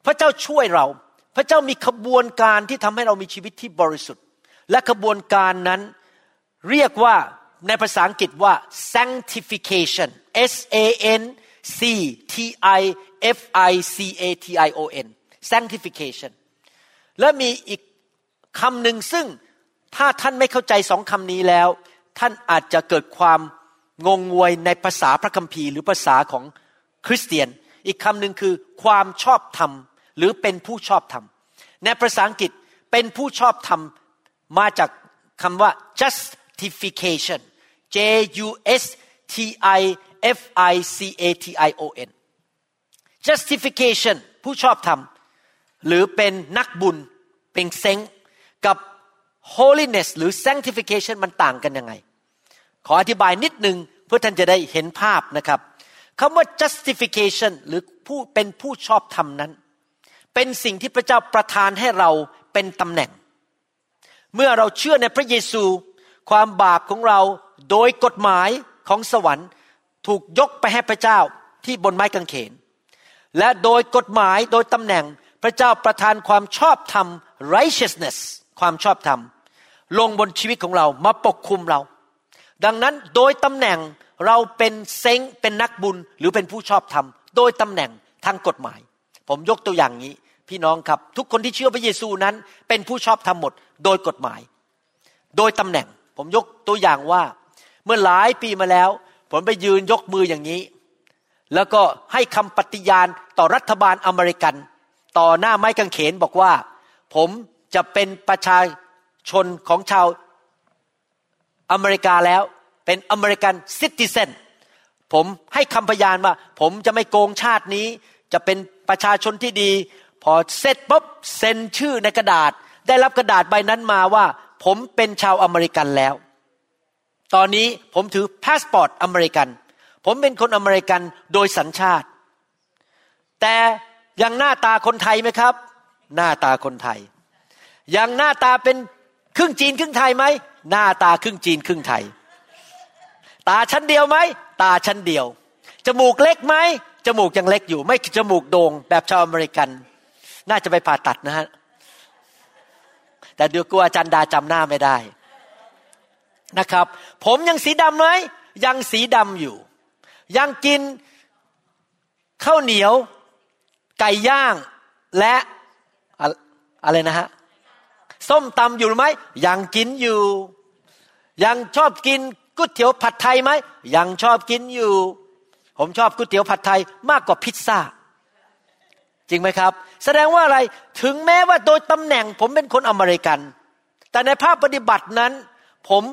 พระเจ้าช่วยเรา พระเจ้ามีขบวนการที่ทำให้เรามีชีวิตที่บริสุทธิ์ และขบวนการนั้นเรียกว่าในภาษาอังกฤษว่า sanctification S A N C T I F I C A T I O N sanctification และมีอีกคำหนึ่งซึ่งถ้าท่านไม่เข้าใจสองคำนี้แล้ว ท่านอาจจะเกิดความงงงวยในภาษาพระคัมภีร์หรือภาษาของคริสเตียน อีกคำหนึ่งคือความชอบธรรม หรือเป็นผู้ชอบธรรม ในภาษาอังกฤษเป็นผู้ชอบธรรม มาจากคำว่า justification J U S T I F I C A T I O N justification ผู้ชอบธรรม หรือเป็นนักบุญเป็นเซ้งกับ holiness หรือ sanctification มันต่างกันยังไง ขออธิบายนิดนึงเพื่อท่านจะได้เห็นภาพนะครับคำว่า justification หรือผู้เป็นผู้ชอบธรรมนั้น เป็นสิ่งที่พระเจ้าประทานให้เราเป็นตำแหน่ง เมื่อเราเชื่อในพระเยซู ความบาปของเราโดยกฎหมายของสวรรค์ ถูกยกไปให้พระเจ้าที่บนไม้กางเขน และโดยกฎหมายโดยตำแหน่งพระเจ้าประทานความชอบธรรม righteousness ความชอบธรรม ลงบนชีวิตของเรามาปกคุมเรา ดังนั้นโดยตำแหน่งเราเป็นเซ้งเป็นนักบุญหรือเป็นผู้ชอบธรรม โดยตำแหน่งทางกฎหมาย ผมยกตัวอย่างนี้ พี่น้องครับ ทุกคนที่เชื่อพระเยซูนั้น เป็นผู้ชอบธรรมหมดโดยกฎหมาย โดยตำแหน่ง ผมยกตัวอย่างว่า เมื่อหลายปีมาแล้ว ผมไปยืนยกมืออย่างนี้ แล้วก็ให้คำปฏิญาณต่อรัฐบาลอเมริกัน ต่อหน้าไม้กางเขนบอกว่า ผมจะเป็นประชาชนของชาวอเมริกาแล้วเป็น American citizen ผมให้คำพยานว่า ผมจะไม่โกงชาตินี้ จะเป็นประชาชนที่ดี พอเสร็จปุ๊บเซ็นชื่อในกระดาษ ได้รับกระดาษใบนั้นมาว่า ผมเป็นชาวอเมริกันแล้ว ตอนนี้ผมถือพาสปอร์ตอเมริกัน ผมเป็นคนอเมริกันโดยสัญชาติ แต่ยังหน้าตาคนไทยไหมครับ หน้าตาคนไทย ยังหน้าตาเป็นครึ่งจีนครึ่งไทยไหมหน้าตาครึ่งจีนครึ่งไทย ตาชั้นเดียวไหมตาชั้นเดียวจมูกเล็กไหมจมูกยังเล็กอยู่ ไม่จมูกโด่งแบบชาวอเมริกัน น่าจะไปผ่าตัดนะฮะแต่เดี๋ยวกลัวอาจารย์ดาจำหน้าไม่ได้นะครับ ผมยังสีดำไหมยังสีดำอยู่ ยังกินข้าวเหนียว ไก่ย่าง และอะไรนะฮะส้มตำอยู่ไหมยังกินอยู่ ยังชอบกินก๋วยเตี๋ยวผัดไทยไหมยังชอบกินอยู่ ผมชอบก๋วยเตี๋ยวผัดไทยมากกว่าพิซซ่า จริงไหมครับ แสดงว่าอะไรถึงแม้ว่าโดยตำแหน่งผมเป็นคนอเมริกัน แต่ในภาพปฏิบัตินั้น ผม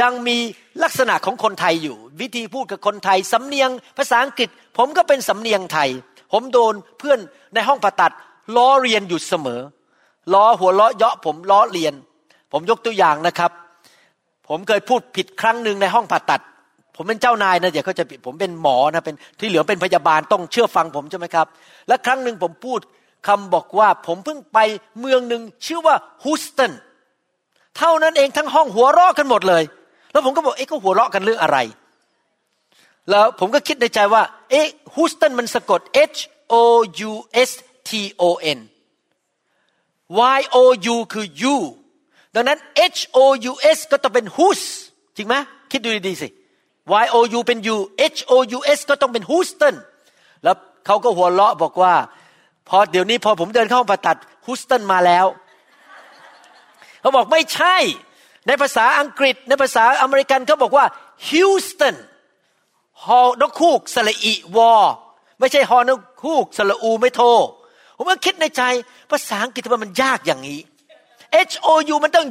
ยังมีลักษณะของคนไทยอยู่ วิธีพูดกับคนไทย สำเนียงภาษาอังกฤษ ผมก็เป็นสำเนียงไทย ผมโดนเพื่อนในห้องผ่าตัดล้อเรียนอยู่เสมอล้อหัวล้อเยาะผมล้อเรียน ผมยกตัวอย่างนะครับ ผมเคยพูดผิดครั้งหนึ่งในห้องผ่าตัด ผมเป็นเจ้านายนะเดี๋ยวเขาจะผิดผมเป็นหมอนะเป็นที่เหลือเป็นพยาบาลต้องเชื่อฟังผมใช่ไหมครับ และครั้งหนึ่งผมพูดคำบอกว่าผมเพิ่งไปเมืองหนึ่งชื่อว่าฮูสตันเท่านั้นเองทั้งห้องหัวเราะกันหมดเลย แล้วผมก็บอกเอ๊ะก็หัวเราะกันเรื่องอะไร แล้วผมก็คิดในใจว่า เอ๊ะฮูสตันมันสะกด H O U S T O N Y O U คือ U ดังนั้น H O U S ก็ต้องเป็น whose จริงไหมคิดดูดีๆสิ Y O U เป็น U H O U S ก็ต้องเป็น Houston แล้วเขาก็หัวเราะบอกว่า พอเดี๋ยวนี้พอผมเดินเข้าห้องผ่าตัด Houston มาแล้วเขาบอกไม่ใช่ ในภาษาอังกฤษในภาษาอเมริกันเขาบอกว่า Houston ฮอนกคูกสระอีวอไม่ใช่ฮอนกคูกสระอูไม่โท ผมก็คิดในใจ ภาษาอังกฤษทำไมมันยากอย่างนี้ H O U มันต้อง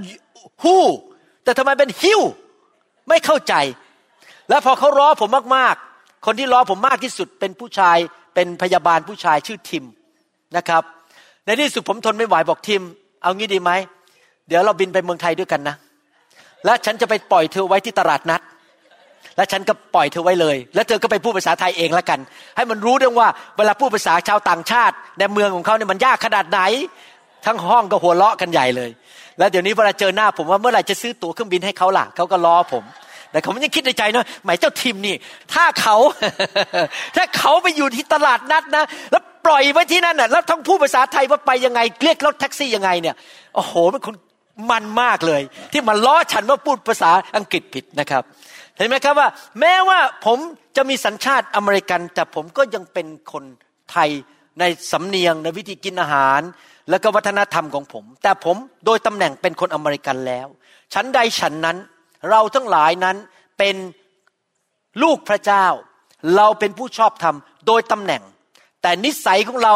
who แต่ทำไมเป็น hiu ไม่เข้าใจ แล้วพอเขาล้อผมมากๆ คนที่ล้อผมมากที่สุดเป็นผู้ชายเป็นพยาบาลผู้ชายชื่อทิมนะครับ ในที่สุดผมทนไม่ไหวบอกทิม เอางี้ดีไหมเดี๋ยวเราบินไปเมืองไทยด้วยกันนะ และฉันจะไปปล่อยเธอไว้ที่ตลาดนัด และฉันก็ปล่อยเธอไว้เลย แล้วเธอก็ไปพูดภาษาไทยเองแล้วกัน ให้มันรู้เรื่องว่าเวลาพูดภาษาชาวต่างชาติ ในเมืองของเขาเนี่ยมันยากขนาดไหน ทั้งห้องก็หัวเราะกันใหญ่เลย แล้วเดี๋ยวนี้เวลาเจอหน้าผมว่าเมื่อไหร่จะซื้อตั๋วเครื่องบินให้เขาล่ะเขาก็ล้อผม แต่ผมยังคิดในใจนะหมายเจ้าทีมนี่ ถ้าเขา ถ้าเขาไปอยู่ที่ตลาดนัดนะแล้วปล่อยไว้ที่นั่นน่ะแล้วทั้งพูดภาษาไทยว่าไปยังไงเรียกรถแท็กซี่ยังไงเนี่ยโอ้โหเป็นคนมันมากเลย ที่มาล้อฉันว่าพูดภาษาอังกฤษผิดนะครับ เห็นไหมครับว่า แม้ว่าผมจะมีสัญชาติอเมริกัน แต่ผมก็ยังเป็นคนไทยในสำเนียงในวิธีกินอาหาร แล้วก็วัฒนธรรมของผม แต่ผมโดยตำแหน่งเป็นคนอเมริกันแล้ว ฉันใดฉันนั้น เราทั้งหลายนั้นเป็นลูกพระเจ้า เราเป็นผู้ชอบธรรมโดยตำแหน่ง แต่นิสัยของเรา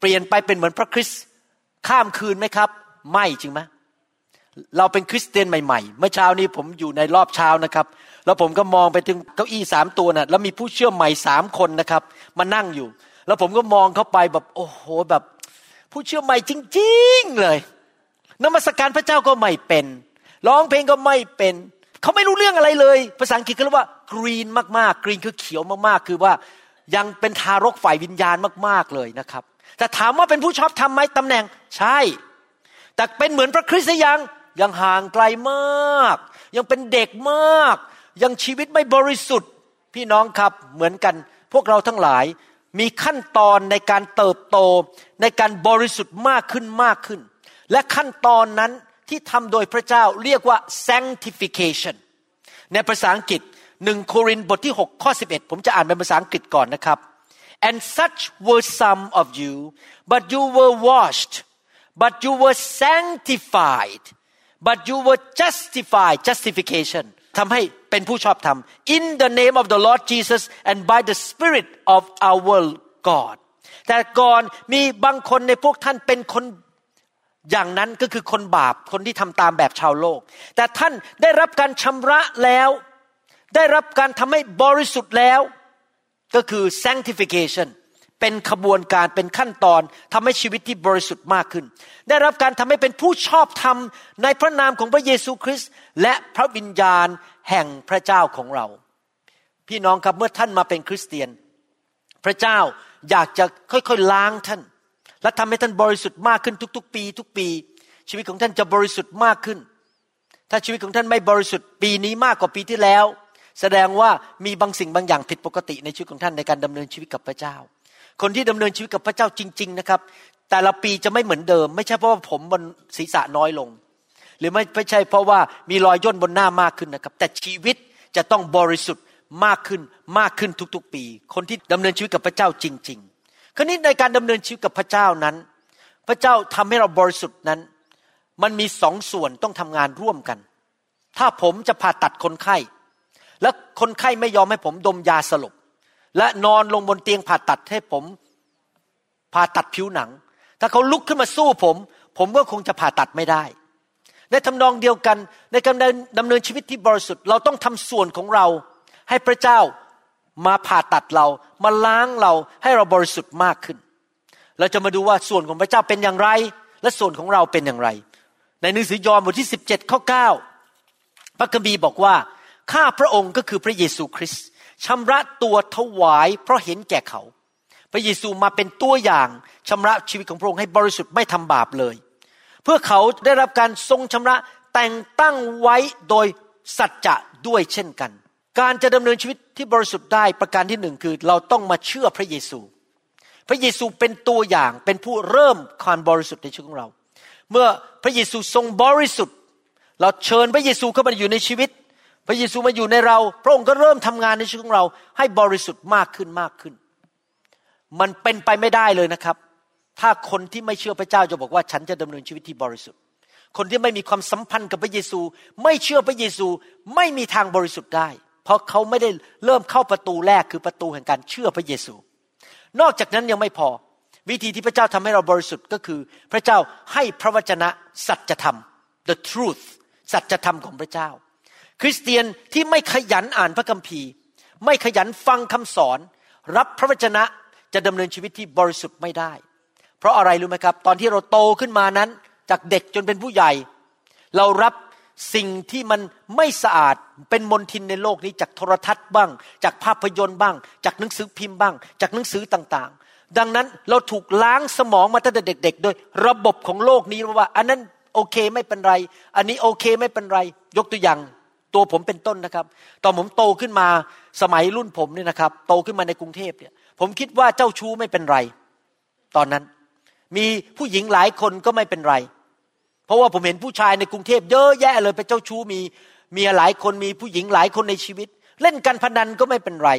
เปลี่ยนไปเป็นเหมือนพระคริสต์ข้ามคืนไหมครับ ไม่จริงไหมเราเป็นคริสเตียนใหม่ๆ เมื่อเช้านี้ผมอยู่ในรอบเช้านะครับ แล้วผมก็มองไปถึงเก้าอี้สามตัวนะ่ะ แล้วมีผู้เชื่อใหม่สามคนนะครับ มานั่งอยู่ แล้วผมก็มองเข้าไปแบบโอ้โหแบบ ผู้เชื่อใหม่จริง ๆ เลยนมัสการพระเจ้าก็ไม่เป็น ร้องเพลงก็ไม่เป็นเขาไม่รู้เรื่องอะไรเลย ภาษาอังกฤษเขาเรียกว่ากรีนมากๆกรีนคือเขียวมากๆ คือว่ายังเป็นทารกฝ่ายวิญญาณมากๆเลยนะครับ แต่ถามว่าเป็นผู้ชอบทำไหมตำแหน่งใช่ แต่เป็นเหมือนพระคริสต์ยังยังห่างไกลมาก ยังเป็นเด็กมาก ยังชีวิตไม่บริสุทธิ์ พี่น้องครับเหมือนกัน พวกเราทั้งหลายมีขั้นตอนในการเติบโตในการบริสุทธิ์มากขึ้นมากขึ้น และขั้นตอนนั้น ที่ทำโดยพระเจ้าเรียกว่า sanctification ในภาษาอังกฤษหนึ่งโครินธ์บทที่6ข้อ11 ผมจะอ่านเป็นภาษาอังกฤษก่อนนะครับ and such were some of you but you were washed but you were sanctified but you were justified justification ทำให้เป็นผู้ชอบธรรม in the name of the Lord Jesus and by the Spirit of our God แต่ก่อนมีบางคนในพวกท่านเป็นคน อย่างนั้นก็คือคนบาปคนที่ทำตามแบบชาวโลก แต่ท่านได้รับการชำระแล้ว ได้รับการทำให้บริสุทธิ์แล้ว ก็คือ sanctification เป็นขบวนการเป็นขั้นตอนทำให้ชีวิตที่บริสุทธิ์มากขึ้น ได้รับการทำให้เป็นผู้ชอบธรรมในพระนามของพระเยซูคริสต์และพระวิญญาณแห่งพระเจ้าของเรา พี่น้องครับเมื่อท่านมาเป็นคริสเตียน พระเจ้าอยากจะค่อยๆล้างท่าน และทำให้ท่านบริสุทธิ์มากขึ้นทุก ๆ ปี ทุกปี ชีวิตของท่านจะบริสุทธิ์มากขึ้น ถ้าชีวิตของท่านไม่บริสุทธิ์ปีนี้มากกว่าปีที่แล้ว แสดงว่ามีบางสิ่งบางอย่างผิดปกติในชีวิตของท่านในการดำเนินชีวิตกับพระเจ้า คนที่ดำเนินชีวิตกับพระเจ้าจริง ๆ นะครับ แต่ละปีจะไม่เหมือนเดิม ไม่ใช่เพราะว่าผมบนศีรษะน้อยลง หรือไม่ไม่ใช่เพราะว่ามีรอยย่นบนหน้ามากขึ้นนะครับ แต่ชีวิตจะต้องบริสุทธิ์มากขึ้นมากขึ้นทุกๆ ปี คนที่ดำเนินชีวิตกับพระเจ้าจริง ๆ คราวนี้ในการดำเนินชีวิตกับพระเจ้านั้น พระเจ้าทำให้เราบริสุทธิ์นั้น มันมีสองส่วนต้องทำงานร่วมกัน ถ้าผมจะผ่าตัดคนไข้ และคนไข้ไม่ยอมให้ผมดมยาสลบ และนอนลงบนเตียงผ่าตัดให้ผมผ่าตัดผิวหนัง ถ้าเขาลุกขึ้นมาสู้ผม ผมก็คงจะผ่าตัดไม่ได้ ในทำนองเดียวกันในการดำเนินชีวิตที่บริสุทธิ์เราต้องทำส่วนของเราให้พระเจ้า มาผ่าตัดเรามาล้างเราให้เราบริสุทธิ์มากขึ้น เราจะมาดูว่าส่วนของพระเจ้าเป็นอย่างไร และส่วนของเราเป็นอย่างไร ในหนังสือยอห์นบทที่ 17ข้อ9พระคัมภีร์บอกว่าข้าพระองค์ก็คือพระเยซูคริสต์ชำระตัวถวายเพราะเห็นแก่เขา พระเยซูมาเป็นตัวอย่างชำระชีวิตของพระองค์ให้บริสุทธิ์ไม่ทำบาปเลย เพื่อเขาได้รับการทรงชำระแต่งตั้งไว้โดยสัจจะด้วยเช่นกัน การจะดำเนินชีวิตที่บริสุทธิ์ได้ประการที่หนึ่งคือเราต้องมาเชื่อพระเยซู พระเยซูเป็นตัวอย่างเป็นผู้เริ่มความบริสุทธิ์ในชีวิตของเรา เมื่อพระเยซูทรงบริสุทธิ์ เราเชิญพระเยซูเข้ามาอยู่ในชีวิต พระเยซูมาอยู่ในเรา พระองค์ก็เริ่มทำงานในชีวิตของเรา ให้บริสุทธิ์มากขึ้นมากขึ้น มันเป็นไปไม่ได้เลยนะครับ ถ้าคนที่ไม่เชื่อพระเจ้าจะบอกว่าฉันจะดำเนินชีวิตที่บริสุทธิ์ คนที่ไม่มีความสัมพันธ์กับพระเยซู ไม่เชื่อพระเยซูไม่มีทางบริสุทธิ์ได้ เพราะเขาไม่ได้เริ่มเข้าประตูแรกคือประตูแห่งการเชื่อพระเยซู นอกจากนั้นยังไม่พอ วิธีที่พระเจ้าทำให้เราบริสุทธิ์ก็คือ พระเจ้าให้พระวจนะสัจธรรม the truth สัจธรรมของพระเจ้า คริสเตียนที่ไม่ขยันอ่านพระคัมภีร์ ไม่ขยันฟังคำสอน รับพระวจนะจะดำเนินชีวิตที่บริสุทธิ์ไม่ได้ เพราะอะไรรู้ไหมครับ ตอนที่เราโตขึ้นมานั้น จากเด็กจนเป็นผู้ใหญ่ เรารับ สิ่งที่มันไม่สะอาดเป็นมลทินในโลกนี้จากโทรทัศน์บ้าง จากภาพยนตร์บ้าง จากหนังสือพิมพ์บ้าง จากหนังสือต่างๆ ดังนั้นเราถูกล้างสมองมาตั้งแต่เด็ก ๆ โดยระบบของโลกนี้ว่า อันนั้นโอเคไม่เป็นไร อันนี้โอเคไม่เป็นไร ยกตัวอย่างตัวผมเป็นต้นนะครับ ตอนผมโตขึ้นมาสมัยรุ่นผมเนี่ยนะครับ โตขึ้นมาในกรุงเทพเนี่ยผมคิดว่าเจ้าชู้ไม่เป็นไร ตอนนั้น มีผู้หญิงหลายคนก็ไม่เป็นไร ราะว่าผมเห็นผู้ชายในกรุงเทพเยอะแยะเลยเป็นเจ้าชู้มีเมียหลายคนมีผู้หญิงหลายคนในชีวิต เล่นการพนันก็ไม่เป็นไร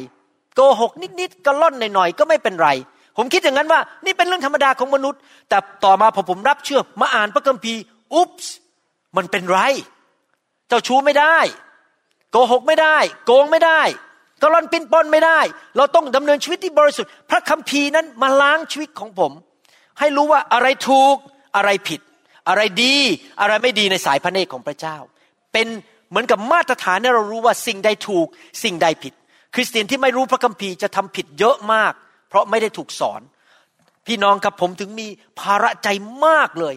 โกหกนิดๆกระล่อนหน่อยๆก็ไม่เป็นไร ผมคิดอย่างนั้นว่า นี่เป็นเรื่องธรรมดาของมนุษย์ แต่ต่อมาพอผมรับเชื่อมาอ่านพระคัมภีร์อุ๊บส์มันเป็นไร เจ้าชู้ไม่ได้โกหกไม่ได้ โกงไม่ได้กระล่อนปิ้นปอนไม่ได้ เราต้องดำเนินชีวิตที่บริสุทธิ์ พระคัมภีร์นั้นมาล้างชีวิตของผม ให้รู้ว่าอะไรถูกอะไรผิด อะไรดีอะไรไม่ดีในสายพระเนตรของพระเจ้า เป็นเหมือนกับมาตรฐานที่เรารู้ว่าสิ่งใดถูกสิ่งใดผิด คริสเตียนที่ไม่รู้พระคัมภีร์จะทำผิดเยอะมาก เพราะไม่ได้ถูกสอน พี่น้องครับผมถึงมีภาระใจมากเลย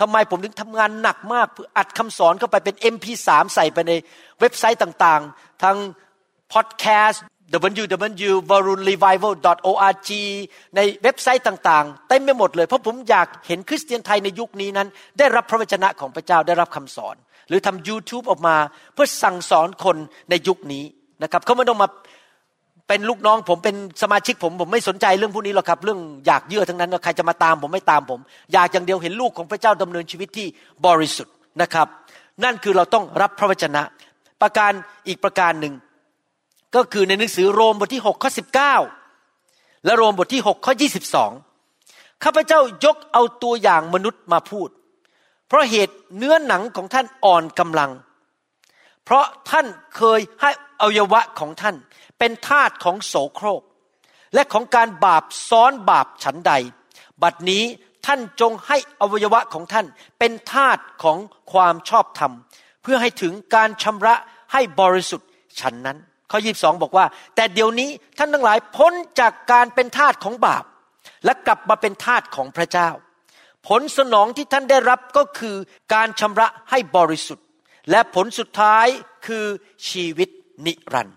ทำไมผมถึงทำงานหนักมากเพื่ออัดคำสอนเข้าไปเป็น MP3 ใส่ไปในเว็บไซต์ต่างๆทั้งพอดแคสต์ www.varunrevival.org ในเว็บไซต์ต่างๆเต็มไปหมดเลย เพราะผมอยากเห็นคริสเตียนไทยในยุคนี้นั้น ได้รับพระวจนะของพระเจ้าได้รับคำสอน หรือทำ YouTube ออกมาเพื่อสั่งสอนคนในยุคนี้นะครับเขาไม่ต้องมาเป็นลูกน้องผมเป็นสมาชิกผมผมไม่สนใจเรื่องพวกนี้หรอกครับ เรื่องอยากเยื่อทั้งนั้นใครจะมาตามผมไม่ตามผม อยากอย่างเดียวเห็นลูกของพระเจ้าดำเนินชีวิตที่บริสุทธิ์นะครับ นั่นคือเราต้องรับพระวจนะ ประการอีกประการหนึ่ง ก็คือในหนังสือโรมบทที่6ข้อ19 และโรมบทที่6ข้อ22 ข้าพเจ้ายกเอาตัวอย่างมนุษย์มาพูด เพราะเหตุเนื้อหนังของท่านอ่อนกำลัง เพราะท่านเคยให้อวัยวะของท่านเป็นทาตของโสโครก และของการบาปซ้อนบาปฉันใด บัดนี้ท่านจงให้อวัยวะของท่านเป็นทาตของความชอบธรรม เพื่อให้ถึงการชำระให้บริสุทธิ์ฉันนั้น ข้อยีบสองบอกว่า แต่เดี๋ยวนี้ท่านทั้งหลายพ้นจากการเป็นทาสของบาป และกลับมาเป็นทาสของพระเจ้า ผลสนองที่ท่านได้รับก็คือการชำระให้บริสุทธิ์ และผลสุดท้ายคือชีวิตนิรันดร์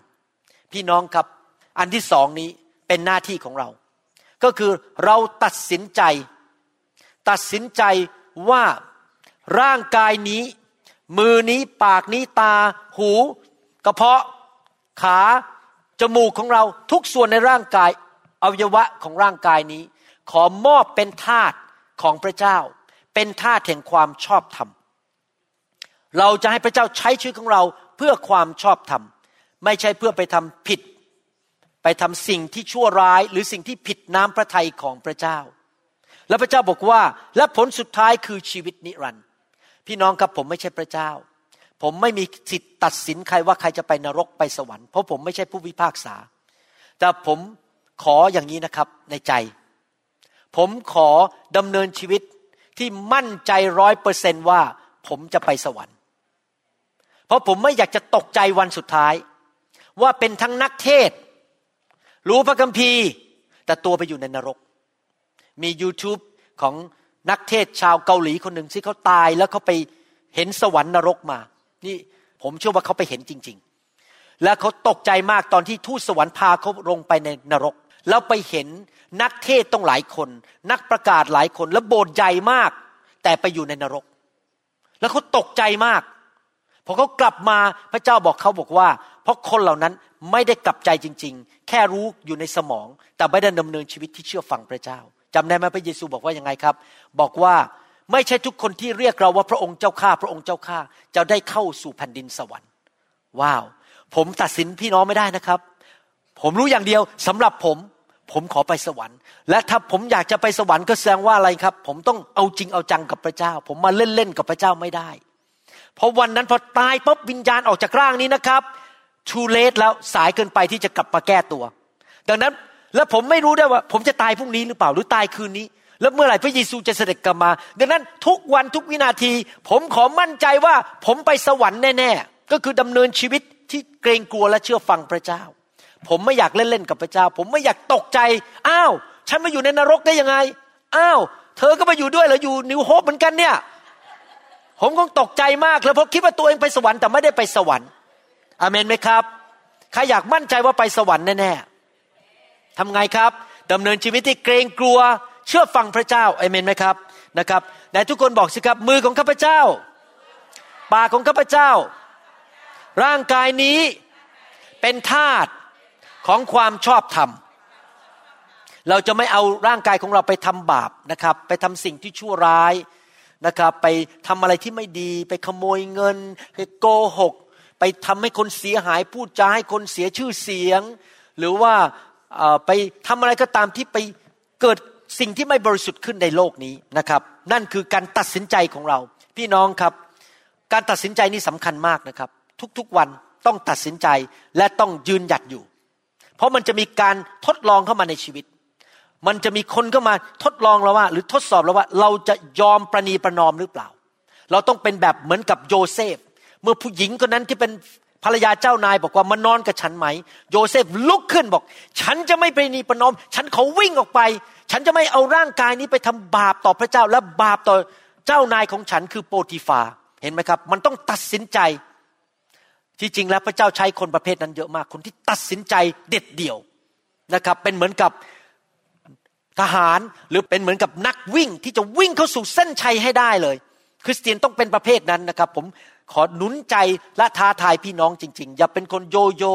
พี่น้องครับอันที่สองนี้เป็นหน้าที่ของเรา ก็คือเราตัดสินใจ ตัดสินใจว่าร่างกายนี้ มือนี้ปากนี้ตา หู กระเพาะ ขาจมูกของเราทุกส่วนในร่างกายอวัยวะของร่างกายนี้ ขอมอบเป็นทาสของพระเจ้า เป็นทาสแห่งความชอบธรรม เราจะให้พระเจ้าใช้ชีวิตของเราเพื่อความชอบธรรม ไม่ใช่เพื่อไปทำผิด ไปทำสิ่งที่ชั่วร้ายหรือสิ่งที่ผิดน้ำพระทัยของพระเจ้า แล้วพระเจ้าบอกว่าและผลสุดท้ายคือชีวิตนิรันดร์พี่น้องครับผมไม่ใช่พระเจ้า ผมไม่มีสิทธิ์ตัดสินใครว่าใครจะไปนรกไปสวรรค์เพราะผมไม่ใช่ผู้พิพากษา แต่ผมขออย่างนี้นะครับในใจ ผมขอดำเนินชีวิตที่มั่นใจร้อยเปอร์เซนว่าผมจะไปสวรรค์ เพราะผมไม่อยากจะตกใจวันสุดท้าย ว่าเป็นทั้งนักเทศ รู้พระคัมภีร์ แต่ตัวไปอยู่ในนรก มี YouTube ของนักเทศชาวเกาหลีคนหนึ่งที่เขาตายแล้วเขาไปเห็นสวรรค์นรกมา นี่ผมเชื่อว่าเขาไปเห็นจริง ๆ และเขาตกใจมากตอนที่ทูตสวรรค์พาเขาลงไปในนรก แล้วไปเห็นนักเทศต้องหลายคน นักประกาศหลายคนแล้วโบสถ์ใหญ่มาก แต่ไปอยู่ในนรก แล้วเขาตกใจมากพอเขากลับมาพระเจ้าบอกเขาบอกว่า เพราะคนเหล่านั้นไม่ได้กลับใจจริง ๆ แค่รู้อยู่ในสมอง แต่ไม่ได้ดำเนินชีวิตที่เชื่อฟังพระเจ้าจำได้ไหมพระเยซูบอกว่ายังไงครับ บอกว่า ไม่ใช่ทุกคนที่เรียกเราว่าพระองค์เจ้าข้าพระองค์เจ้าข้าจะได้เข้าสู่แผ่นดินสวรรค์ ว้าว ผมตัดสินพี่น้องไม่ได้นะครับ ผมรู้อย่างเดียวสำหรับผม ผมขอไปสวรรค์ และถ้าผมอยากจะไปสวรรค์ก็แสดงว่าอะไรครับ ผมต้องเอาจริงเอาจังกับพระเจ้า ผมมาเล่นๆกับพระเจ้าไม่ได้ เพราะวันนั้นพอตายปุ๊บวิญญาณออกจากร่างนี้นะครับชูเลสแล้วสายเกินไปที่จะกลับมาแก้ตัว ดังนั้นแล้วผมไม่รู้ได้ว่า ผมจะตายพรุ่งนี้หรือเปล่าหรือตายคืนนี้ แล้วเมื่อไหร่พระเยซูจะเสด็จกลับมา ดังนั้นทุกวันทุกวินาที ผมขอมั่นใจว่าผมไปสวรรค์แน่ๆ ก็คือดำเนินชีวิตที่เกรงกลัวและเชื่อฟังพระเจ้า ผมไม่อยากเล่นๆกับพระเจ้า ผมไม่อยากตกใจ อ้าว ฉันมาอยู่ในนรกได้ยังไง อ้าว เธอก็มาอยู่ด้วยเหรออยู่นิวโฮปเหมือนกันเนี่ย ผมคงตกใจมากเลยเพราะคิดว่าตัวเองไปสวรรค์แต่ไม่ได้ไปสวรรค์อเมนไหมครับ ใครอยากมั่นใจว่าไปสวรรค์แน่ๆทำไงครับดำเนินชีวิตที่เกรงกลัว เชื่อฟังพระเจ้าเอเมนไหมครับนะครับไหนทุกคนบอกสิครับมือของข้าพเจ้า ปากของข้าพเจ้า ร่างกายนี้เป็นทาสของความชอบธรรมเราจะไม่เอาร่างกายของเราไปทำบาปนะครับ ไปทำสิ่งที่ชั่วร้ายนะครับ ไปทำอะไรที่ไม่ดี ไปขโมยเงิน ไปโกหก ไปทำให้คนเสียหายพูดจาให้คนเสียชื่อเสียง หรือว่าไปทำอะไรก็ตามที่ไปเกิด สิ่งที่ไม่บริสุทธิ์ขึ้นในโลกนี้นะครับ นั่นคือการตัดสินใจของเรา พี่น้องครับ การตัดสินใจนี้สำคัญมากนะครับ ทุกๆวันต้องตัดสินใจและต้องยืนหยัดอยู่ เพราะมันจะมีการทดลองเข้ามาในชีวิต มันจะมีคนเข้ามาทดลองเราว่า หรือทดสอบเราว่า เราจะยอมประนีประนอมหรือเปล่า เราต้องเป็นแบบเหมือนกับโยเซฟ เมื่อผู้หญิงคนนั้นที่เป็นภรรยาเจ้านายบอกว่ามานอนกับฉันไหม โยเซฟลุกขึ้นบอก ฉันจะไม่ประนีประนอม ฉันเขาวิ่งออกไป ฉันจะไม่เอาร่างกายนี้ไปทำบาปต่อพระเจ้าและบาปต่อเจ้านายของฉันคือโปติฟาเห็นไหมครับ มันต้องตัดสินใจ ที่จริงแล้วพระเจ้าใช้คนประเภทนั้นเยอะมาก คนที่ตัดสินใจเด็ดเดี่ยวนะครับ เป็นเหมือนกับทหารหรือเป็นเหมือนกับนักวิ่งที่จะวิ่งเข้าสู่เส้นชัยให้ได้เลย คริสเตียนต้องเป็นประเภทนั้นนะครับ ผมขอหนุนใจและท้าทายพี่น้องจริง ๆ อย่าเป็นคนโยโย่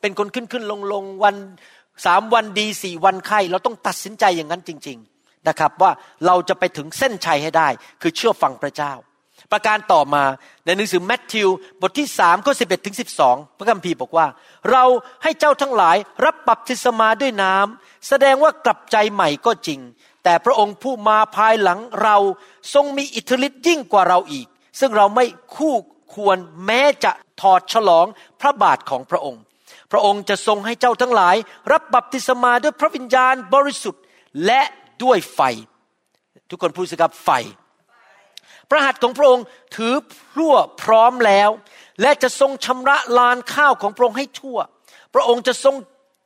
เป็นคนขึ้นขึ้นลงลงวัน สามวันดีสี่วันไข้ เราต้องตัดสินใจอย่างนั้นจริง ๆนะครับ ว่าเราจะไปถึงเส้นชัยให้ได้ คือเชื่อฟังพระเจ้า ประการต่อมาในหนังสือแมทธิวบทที่สามข้อสิบเอ็ดถึงสิบสองพระคัมภีร์บอกว่า เราให้เจ้าทั้งหลายรับบัพติศมาด้วยน้ำแสดงว่ากลับใจใหม่ก็จริง แต่พระองค์ผู้มาภายหลังเราทรงมีอิทธิฤทธิ์ยิ่งกว่าเราอีก ซึ่งเราไม่คู่ควรแม้จะถอดฉลองพระบาทของพระองค์ พระองค์จะทรงให้เจ้าทั้งหลาย รับบัพติศมาด้วยพระวิญญาณบริสุทธิ์และด้วยไฟ ทุกคนพูดสิครับไฟ พระหัตถ์ของพระองค์ถือพลั่วพร้อมแล้ว และจะทรงชำระลานข้าวของพระองค์ให้ทั่ว พระองค์จะทรง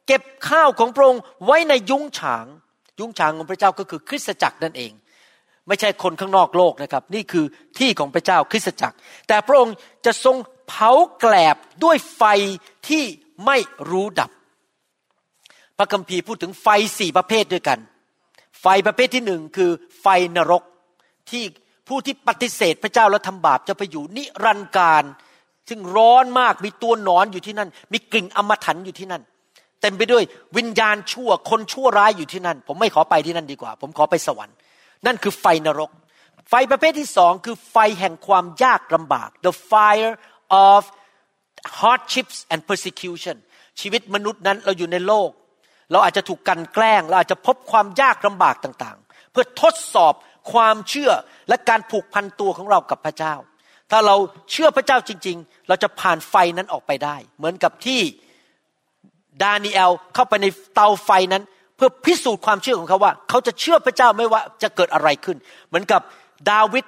เก็บข้าวของพระองค์ไว้ในยุ้งฉาง ยุ้งฉางของพระเจ้าก็คือคริสตจักรนั่นเอง ไม่ใช่คนข้างนอกโลกนะครับ นี่คือที่ของพระเจ้าคริสตจักร แต่พระองค์จะทรงเผาแกลบด้วยไฟที่ ไม่รู้ดับ พระคัมภีร์พูดถึงไฟสี่ประเภทด้วยกัน ไฟประเภทที่หนึ่งคือไฟนรกที่ผู้ที่ปฏิเสธพระเจ้าและทำบาปจะไปอยู่นิรันดร์การซึ่งร้อนมากมีตัวหนอนอยู่ที่นั่น มีกลิ่นอมถันอยู่ที่นั่น เต็มไปด้วยวิญญาณชั่วคนชั่วร้ายอยู่ที่นั่น ผมไม่ขอไปที่นั่นดีกว่า ผมขอไปสวรรค์ นั่นคือไฟนรก ไฟประเภทที่สองคือไฟแห่งความยากลำบาก the fire of hardships and persecution ชีวิตมนุษย์นั้นเราอยู่ในโลก เราอาจจะถูกกันแกล้ง เราอาจจะพบความยากลำบากต่างๆ เพื่อทดสอบความเชื่อและการผูกพันตัวของเรากับพระเจ้า ถ้าเราเชื่อพระเจ้าจริง ๆ เราจะผ่านไฟนั้นออกไปได้ เหมือนกับที่ดานิเอลเข้าไปในเตาไฟนั้น เพื่อพิสูจน์ความเชื่อของเขาว่า เขาจะเชื่อพระเจ้าไม่ว่าจะเกิดอะไรขึ้น เหมือนกับดาวิด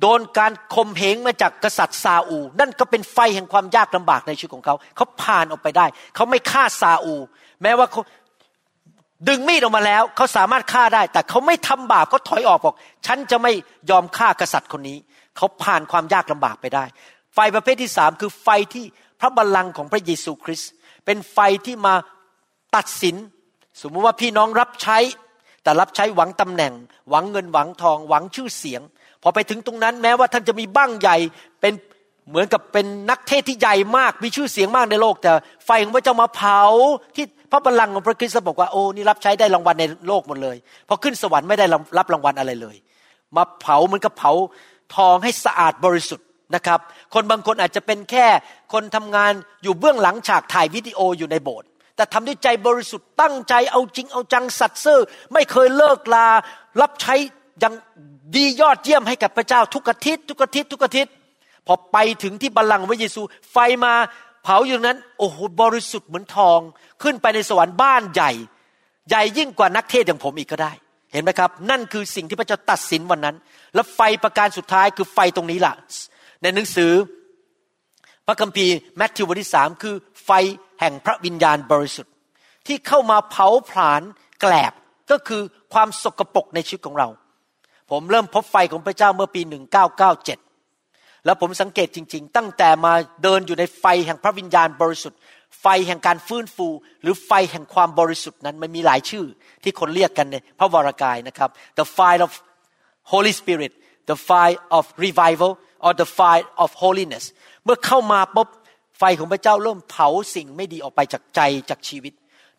โดนการข่มเหงมาจากกษัตริย์ซาอู นั่นก็เป็นไฟแห่งความยากลำบากในชีวิตของเขา เขาผ่านออกไปได้ เขาไม่ฆ่าซาอู แม้ว่าเขาดึงมีดออกมาแล้ว เขาสามารถฆ่าได้ แต่เขาไม่ทำบาปเขาถอยออกบอก ฉันจะไม่ยอมฆ่ากษัตริย์คนนี้ เขาผ่านความยากลำบากไปได้ ไฟประเภทที่สามคือไฟที่พระบัลลังก์ของพระเยซูคริสต์เป็นไฟที่มาตัดสิน สมมุติว่าพี่น้องรับใช้ แต่รับใช้หวังตำแหน่ง หวังเงินหวังทองหวังชื่อเสียง พอไปถึงตรงนั้นแม้ว่าท่านจะมีบ้างใหญ่เป็นเหมือนกับเป็นนักเทศที่ใหญ่มากมีชื่อเสียงมากในโลก แต่ไฟของพระเจ้ามาเผาที่พระบัลลังก์ของพระคริสต์บอกว่าโอ้นี่รับใช้ได้รางวัลในโลกหมดเลยพอขึ้นสวรรค์ไม่ได้รับรางวัลอะไรเลย มาเผาเหมือนกับเผาทองให้สะอาดบริสุทธิ์นะครับ คนบางคนอาจจะเป็นแค่คนทำงานอยู่เบื้องหลังฉากถ่ายวิดีโออยู่ในโบสถ์ แต่ทำด้วยใจบริสุทธิ์ตั้งใจเอาจริงเอาจังสัตย์ซื่อไม่เคยเลิกลา รับใช้อยังดียอดเยี่ยมให้กับพระเจ้าทุกอาทิตย์ทุกอาทิตย์ทุกอาทิตย์พอไปถึงที่บัลลังก์พระเยซู ไฟมาเผาอยู่นั้น โอ้โหบริสุทธิ์เหมือนทอง ขึ้นไปในสวรรค์บ้านใหญ่ ใหญ่ยิ่งกว่านักเทศอย่างผมอีกก็ได้ เห็นไหมครับ นั่นคือสิ่งที่พระเจ้าตัดสินวันนั้น แล้วไฟประการสุดท้ายคือไฟตรงนี้ล่ะ ในหนังสือ พระคัมภีร์แมทธิวบทที่สามคือไฟแห่งพระวิญญาณบริสุทธิ์ ที่เข้ามาเผาผลาญแกลบก็คือความสกปรกในชีวิตของเรา ผมเริ่มพบไฟของพระเจ้าเมื่อปี 1997 แล้วผมสังเกตจริง ๆ ตั้งแต่มาเดินอยู่ในไฟแห่งพระวิญญาณบริสุทธิ์ ไฟแห่งการฟื้นฟู หรือไฟแห่งความบริสุทธิ์นั้นมันมีหลายชื่อที่คนเรียกกันในพระวรากายนะครับ the fire of Holy Spirit the fire of revival or the fire of holiness มื่อเข้ามาปุ๊บไฟของพระเจ้าเริ่มเผาสิ่งไม่ดีออกไปจากใจจากชีวิต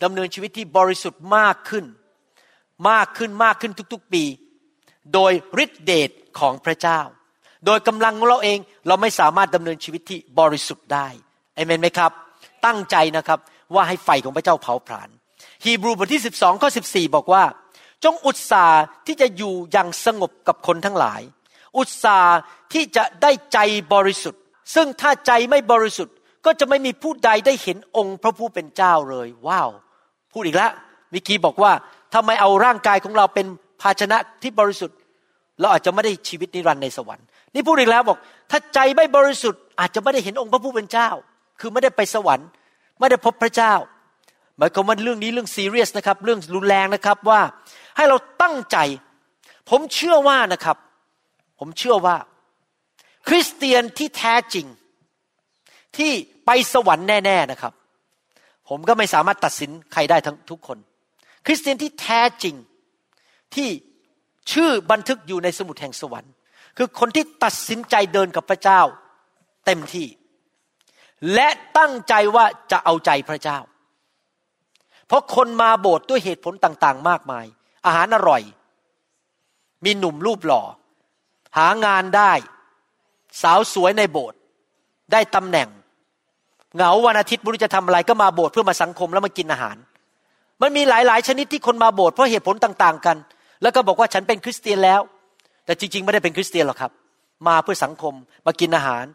ดำเนินชีวิตที่บริสุทธิ์มากขึ้น มากขึ้นมากขึ้นทุกๆปี โดยฤทธิเดชของพระเจ้า โดยกำลังของเราเองเราไม่สามารถดำเนินชีวิตที่บริสุทธิ์ได้เอเมนไหมครับ ตั้งใจนะครับว่าให้ไฟของพระเจ้าเผาผลาญฮีบรูบทที่ 12ข้อ14 บอกว่า จงอุตสาห์ที่จะอยู่อย่างสงบกับคนทั้งหลาย อุตสาห์ที่จะได้ใจบริสุทธิ์ ซึ่งถ้าใจไม่บริสุทธิ์ก็จะไม่มีผู้ใดได้เห็นองค์พระผู้เป็นเจ้าเลย ว้าว พูดอีกแล้วมิกี้บอกว่าถ้าไมเอาร่างกายของเราเป็นภาชนะที่บริสุทธิ์ เราอาจจะไม่ได้ชีวิตนิรันดร์ในสวรรค์นี่พูดอีกแล้วบอก ถ้าใจไม่บริสุทธิ์อาจจะไม่ได้เห็นองค์พระผู้เป็นเจ้า คือไม่ได้ไปสวรรค์ ไม่ได้พบพระเจ้าหมายความว่าเรื่องนี้เรื่องซีเรียสนะครับ เรื่องรุนแรงนะครับว่าให้เราตั้งใจ ผมเชื่อว่านะครับ ผมเชื่อว่า คริสเตียนที่แท้จริง ที่ไปสวรรค์แน่ ๆนะครับ ผมก็ไม่สามารถตัดสินใครได้ทั้งทุกคน คริสเตียนที่แท้จริงที่ชื่อบันทึกอยู่ในสมุดแห่งสวรรค์ คือคนที่ตัดสินใจเดินกับพระเจ้า เต็มที่ และตั้งใจว่าจะเอาใจพระเจ้า เพราะคนมาโบสถ์ด้วยเหตุผลต่างๆ มากมาย อาหารอร่อย มีหนุ่มรูปหล่อ หางานได้ สาวสวยในโบสถ์ได้ตำแหน่ง เหงาวันอาทิตย์บุรุษจะทำอะไรก็มาโบสถ์เพื่อมาสังคมแล้วมากินอาหาร มันมีหลายๆ ชนิดที่คนมาโบสถ์เพราะเหตุผลต่าง ๆ กัน แล้วก็บอกว่าฉันเป็นคริสเตียนแล้ว แต่จริง ๆ ไม่ได้เป็นคริสเตียนหรอกครับ มาเพื่อสังคมมากินอาหาร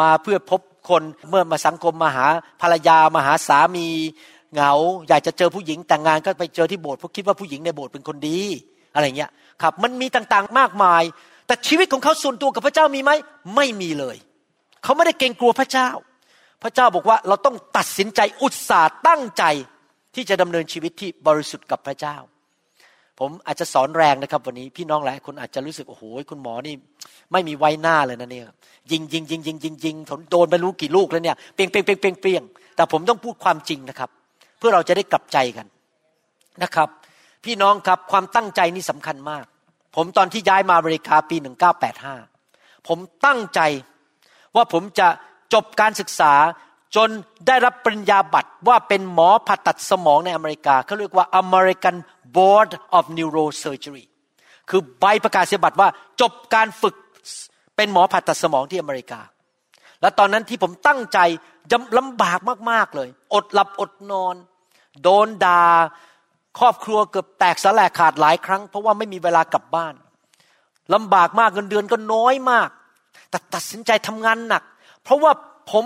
มาเพื่อพบคนเมื่อมาสังคมมาหาภรรยามาหาสามีเหงาอยากจะเจอผู้หญิงแต่งงานก็ไปเจอที่โบสถ์เพราะคิดว่าผู้หญิงในโบสถ์เป็นคนดีอะไรเงี้ยครับมันมีต่างๆมากมาย แต่ชีวิตของเขาส่วนตัวกับพระเจ้ามีไหมไม่มีเลย เขาไม่ได้เกรงกลัวพระเจ้า พระเจ้าบอกว่าเราต้องตัดสินใจอุตสาห์ตั้งใจที่จะดำเนินชีวิตที่บริสุทธิ์กับพระเจ้า ผมอาจจะสอนแรงนะครับ วันนี้พี่น้องหลายคนอาจจะรู้สึกโอ้โหคุณหมอนี่ ไม่มีไว้หน้าเลยนะเนี่ยยิงยิงยิงยิงยิงยิงโดนไปรู้กี่ลูกแล้วเนี่ยเปียงเปียงเปียงเปียงเปียงแต่ผมต้องพูดความจริงนะครับ เพื่อเราจะได้กลับใจกันนะครับ พี่น้องครับความตั้งใจนี่สำคัญมาก ผมตอนที่ย้ายมาอเมริกาปี 1985 ผมตั้งใจว่าผมจะจบการศึกษาจนได้รับปริญญาบัตรว่าเป็นหมอผ่าตัดสมองในอเมริกาเขาเรียกว่า American Board of Neurosurgery คือใบประกาศนียบัตรว่าจบการฝึกเป็นหมอผ่าตัดสมองที่อเมริกา และตอนนั้นที่ผมตั้งใจลำบากมาก ๆ เลย อดหลับอดนอน โดนดา่า ครอบครัวเกือบแตกสลายขาดหลายครั้ง เพราะว่าไม่มีเวลากลับบ้านลำบากมากเงินเดือนก็น้อยมากแต่ตัดสินใจทำงานหนัก เพราะว่าผม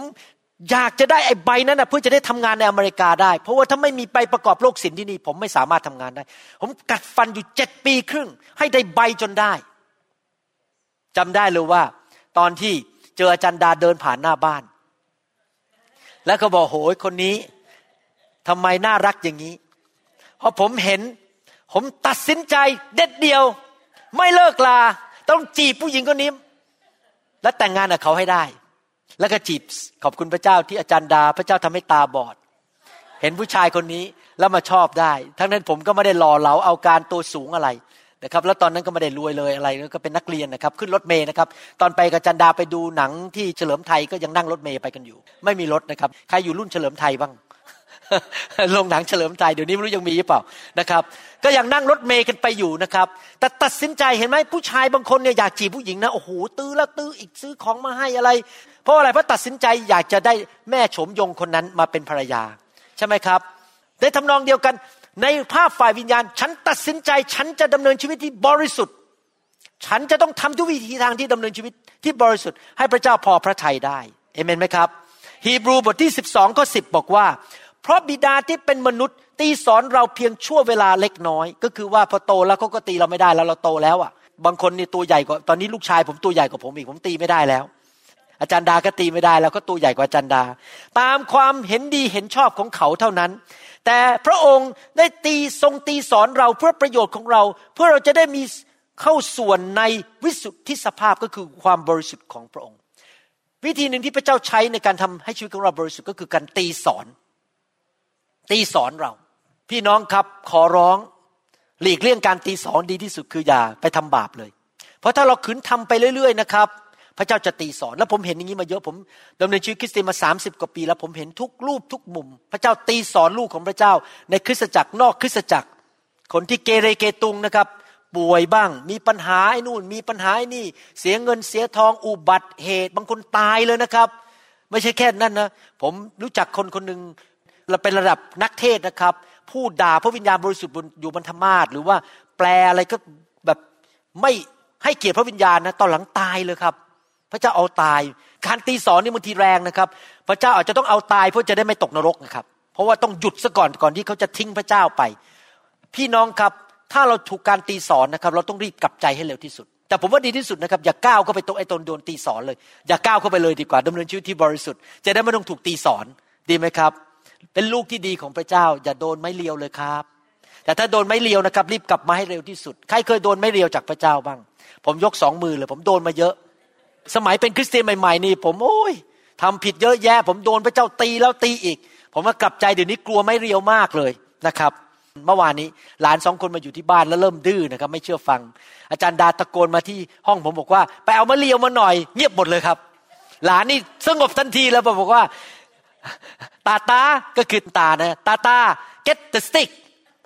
อยากจะได้ไอ้ใบนั้นนะเพื่อจะได้ทำงานในอเมริกาได้ เพราะว่าถ้าไม่มีใบประกอบโรคศิลป์ที่นี่ ผมไม่สามารถทำงานได้ ผมกัดฟันอยู่เจ็ดปีครึ่ง ให้ได้ใบจนได้จำได้เลยว่า ตอนที่เจออาจารย์ดาเดินผ่านหน้าบ้าน แล้วก็บอกโหยคนนี้ทำไมน่ารักอย่างนี้ พอผมเห็น ผมตัดสินใจเด็ดเดียว ไม่เลิกลา ต้องจีบผู้หญิงคนนี้ และแต่งงานกับเขาให้ได้ แล้วก็จีบขอบคุณพระเจ้าที่อาจารย์ดา พระเจ้าทำให้ตาบอด เห็นผู้ชายคนนี้แล้วมาชอบได้ ทั้งนั้นผมก็ไม่ได้หล่อเหลาเอาการตัวสูงอะไรนะครับแล้วตอนนั้นก็ไม่ได้รวยเลยอะไรก็เป็นนักเรียนนะครับ ขึ้นรถเมย์นะครับ ตอนไปกับจันดาไปดูหนังที่เฉลิมไทยก็ยังนั่งรถเมย์ไปกันอยู่ ไม่มีรถนะครับ ใครอยู่รุ่นเฉลิมไทยบ้าง โรงหนังเฉลิมใจเดี๋ยวนี้ไม่รู้ยังมีหรือเปล่านะครับ ก็ยังนั่งรถเมย์กันไปอยู่นะครับ แต่ตัดสินใจเห็นไหมผู้ชายบางคนเนี่ยอยากจีบผู้หญิงนะโอ้โหตื้อแล้วตื้ออีกซื้อของมาให้อะไร เพราะอะไรเพราะตัดสินใจอยากจะได้แม่โฉมยงคนนั้นมาเป็นภรรยา ใช่ไหมครับ ในทำนองเดียวกันในภาพฝ่ายวิญญาณ ฉันตัดสินใจ ฉันจะดำเนินชีวิตที่บริสุทธิ์ ฉันจะต้องทำทุกวิธีทางที่ดำเนินชีวิตที่บริสุทธิ์ให้พระเจ้าพอพระทัยได้เอเมนไหมครับฮีบรูบทที่ 12ข้อ10บอกว่า เพราะบิดาที่เป็นมนุษย์ ตีสอนเราเพียงชั่วเวลาเล็กน้อย ก็คือว่าพอโตแล้วเขาก็ตีเราไม่ได้แล้วเราโตแล้วอะ บางคนนี่ตัวใหญ่กว่าตอนนี้ลูกชายผมตัวใหญ่กว่าผมอีกผมตีไม่ได้แล้ว อาจารย์ดาก็ตีไม่ได้แล้วก็ตัวใหญ่กว่าอาจารย์ดา ตามความเห็นดีเห็นชอบของเขาเท่านั้น แต่พระองค์ได้ตีทรงตีสอนเราเพื่อประโยชน์ของเรา เพื่อเราจะได้มีเข้าส่วนในวิสุทธิสภาพก็คือความบริสุทธิ์ของพระองค์ วิธีหนึ่งที่พระเจ้าใช้ในการทำให้ชีวิตของเราบริสุทธิ์ก็คือการตีสอน ตีสอนเรา พี่น้องครับขอร้อง หลีกเลี่ยงการตีสอนดีที่สุดคืออย่าไปทำบาปเลย เพราะถ้าเราขืนทำไปเรื่อยๆนะครับ พระเจ้าจะตีสอนแล้วผมเห็นอย่างนี้มาเยอะผมดำเนินชีวิตคริสเตียนมาสามสิบกว่าปี แล้วผมเห็นทุกรูปทุกมุม พระเจ้าตีสอนลูกของพระเจ้า ในคริสตจักรนอกคริสตจักร คนที่เกเรเกตุงนะครับป่วยบ้าง มีปัญหาไอ้นู่น มีปัญหาไอ้นี่ เสียเงินเสียทองอุบัติเหตุ บางคนตายเลยนะครับ ไม่ใช่แค่นั้นนะ ผมรู้จักคนคนหนึ่ง เราเป็นระดับนักเทศนะครับพูดด่าพระวิญญาณบริสุทธิ์อยู่บนธรรมาทหรือว่าแปลอะไรก็แบบไม่ให้เกียรติพระวิญญาณนะตอนหลังตายเลยครับ พระเจ้าเอาตายการตีสอนนี่บางทีแรงนะครับ พระเจ้าอาจจะต้องเอาตายเพื่อจะได้ไม่ตกนรกนะครับ เพราะว่าต้องหยุดซะก่อนก่อนที่เขาจะทิ้งพระเจ้าไป พี่น้องครับถ้าเราถูกการตีสอนนะครับ เราต้องรีบกลับใจให้เร็วที่สุด แต่ผมว่าดีที่สุดนะครับ อย่าก้าวเข้าไปตรงไอ้ตนโดนตีสอนเลย อย่าก้าวเข้าไปเลยดีกว่าดำเนินชีวิตที่บริสุทธิ์จะได้ไม่ต้องถูกตีสอนดีไหมครับ เป็นลูกที่ดีของพระเจ้า อย่าโดนไม้เลียวเลยครับ แต่ถ้าโดนไม้เลียวนะครับ รีบกลับมาให้เร็วที่สุด ใครเคยโดนไม้เลียวจากพระเจ้าบ้าง ผมยกสองมือเลย ผมโดนมาเยอะ สมัยเป็นคริสเตียนใหม่ๆนี่ ผมโอ้ยทำผิดเยอะแยะ ผมโดนพระเจ้าตีแล้วตีอีก ผมก็กลับใจเดี๋ยวนี้กลัวไม่เรียวมากเลยนะครับเมื่อวานนี้หลานสองคนมาอยู่ที่บ้านแล้วเริ่มดื้อนะครับ ไม่เชื่อฟัง อาจารย์ดาตะโกนมาที่ห้องผมบอกว่า ไปเอามะเรียวมาหน่อย เงียบหมดเลยครับ หลานนี่สงบทันทีแล้วบอกว่า ตาตาก็คือตานะตาตา get the stick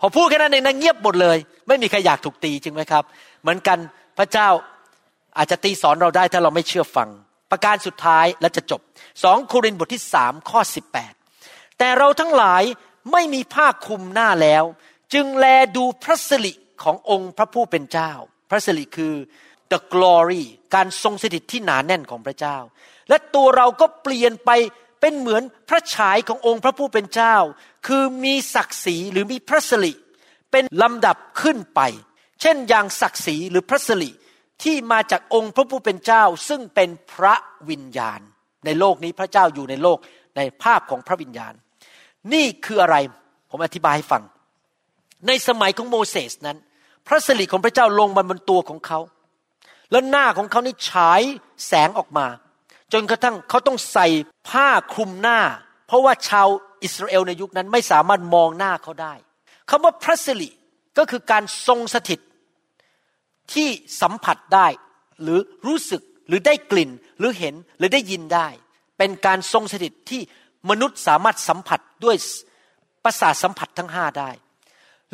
พอพูดแค่นั้นเองนะเงียบหมดเลย ไม่มีใครอยากถูกตีจริงไหมครับ เหมือนกันพระเจ้าอาจจะตีสอนเราได้ถ้าเราไม่เชื่อฟัง ประการสุดท้ายและจะจบสองโครินธ์บทที่สามข้อสิบแปดแต่เราทั้งหลายไม่มีผ้าคลุมหน้าแล้ว จึงแลดูพระสิริขององค์พระผู้เป็นเจ้า พระสิริคือ the glory การทรงสถิตที่หนาแน่นของพระเจ้า และตัวเราก็เปลี่ยนไป เป็นเหมือนพระฉายขององค์พระผู้เป็นเจ้า คือมีศักดิ์ศรีหรือมีพระสิริเป็นลำดับขึ้นไป เช่นอย่างศักดิ์ศรีหรือพระสิริที่มาจากองค์พระผู้เป็นเจ้า ซึ่งเป็นพระวิญญาณ ในโลกนี้พระเจ้าอยู่ในโลกในภาพของพระวิญญาณ นี่คืออะไรผมอธิบายให้ฟัง ในสมัยของโมเสสนั้น พระสิริของพระเจ้าลงมาบนตัวของเขา แล้วหน้าของเขานี่ฉายแสงออกมา จนกระทั่งเขาต้องใส่ผ้าคลุมหน้า เพราะว่าชาวอิสราเอลในยุคนั้นไม่สามารถมองหน้าเขาได้คำว่าพระสิริก็คือการทรงสถิตที่สัมผัสได้ หรือรู้สึกหรือได้กลิ่นหรือเห็นหรือได้ยินได้ เป็นการทรงสถิตที่มนุษย์สามารถสัมผัสด้วยประสาทสัมผัสทั้งห้าได้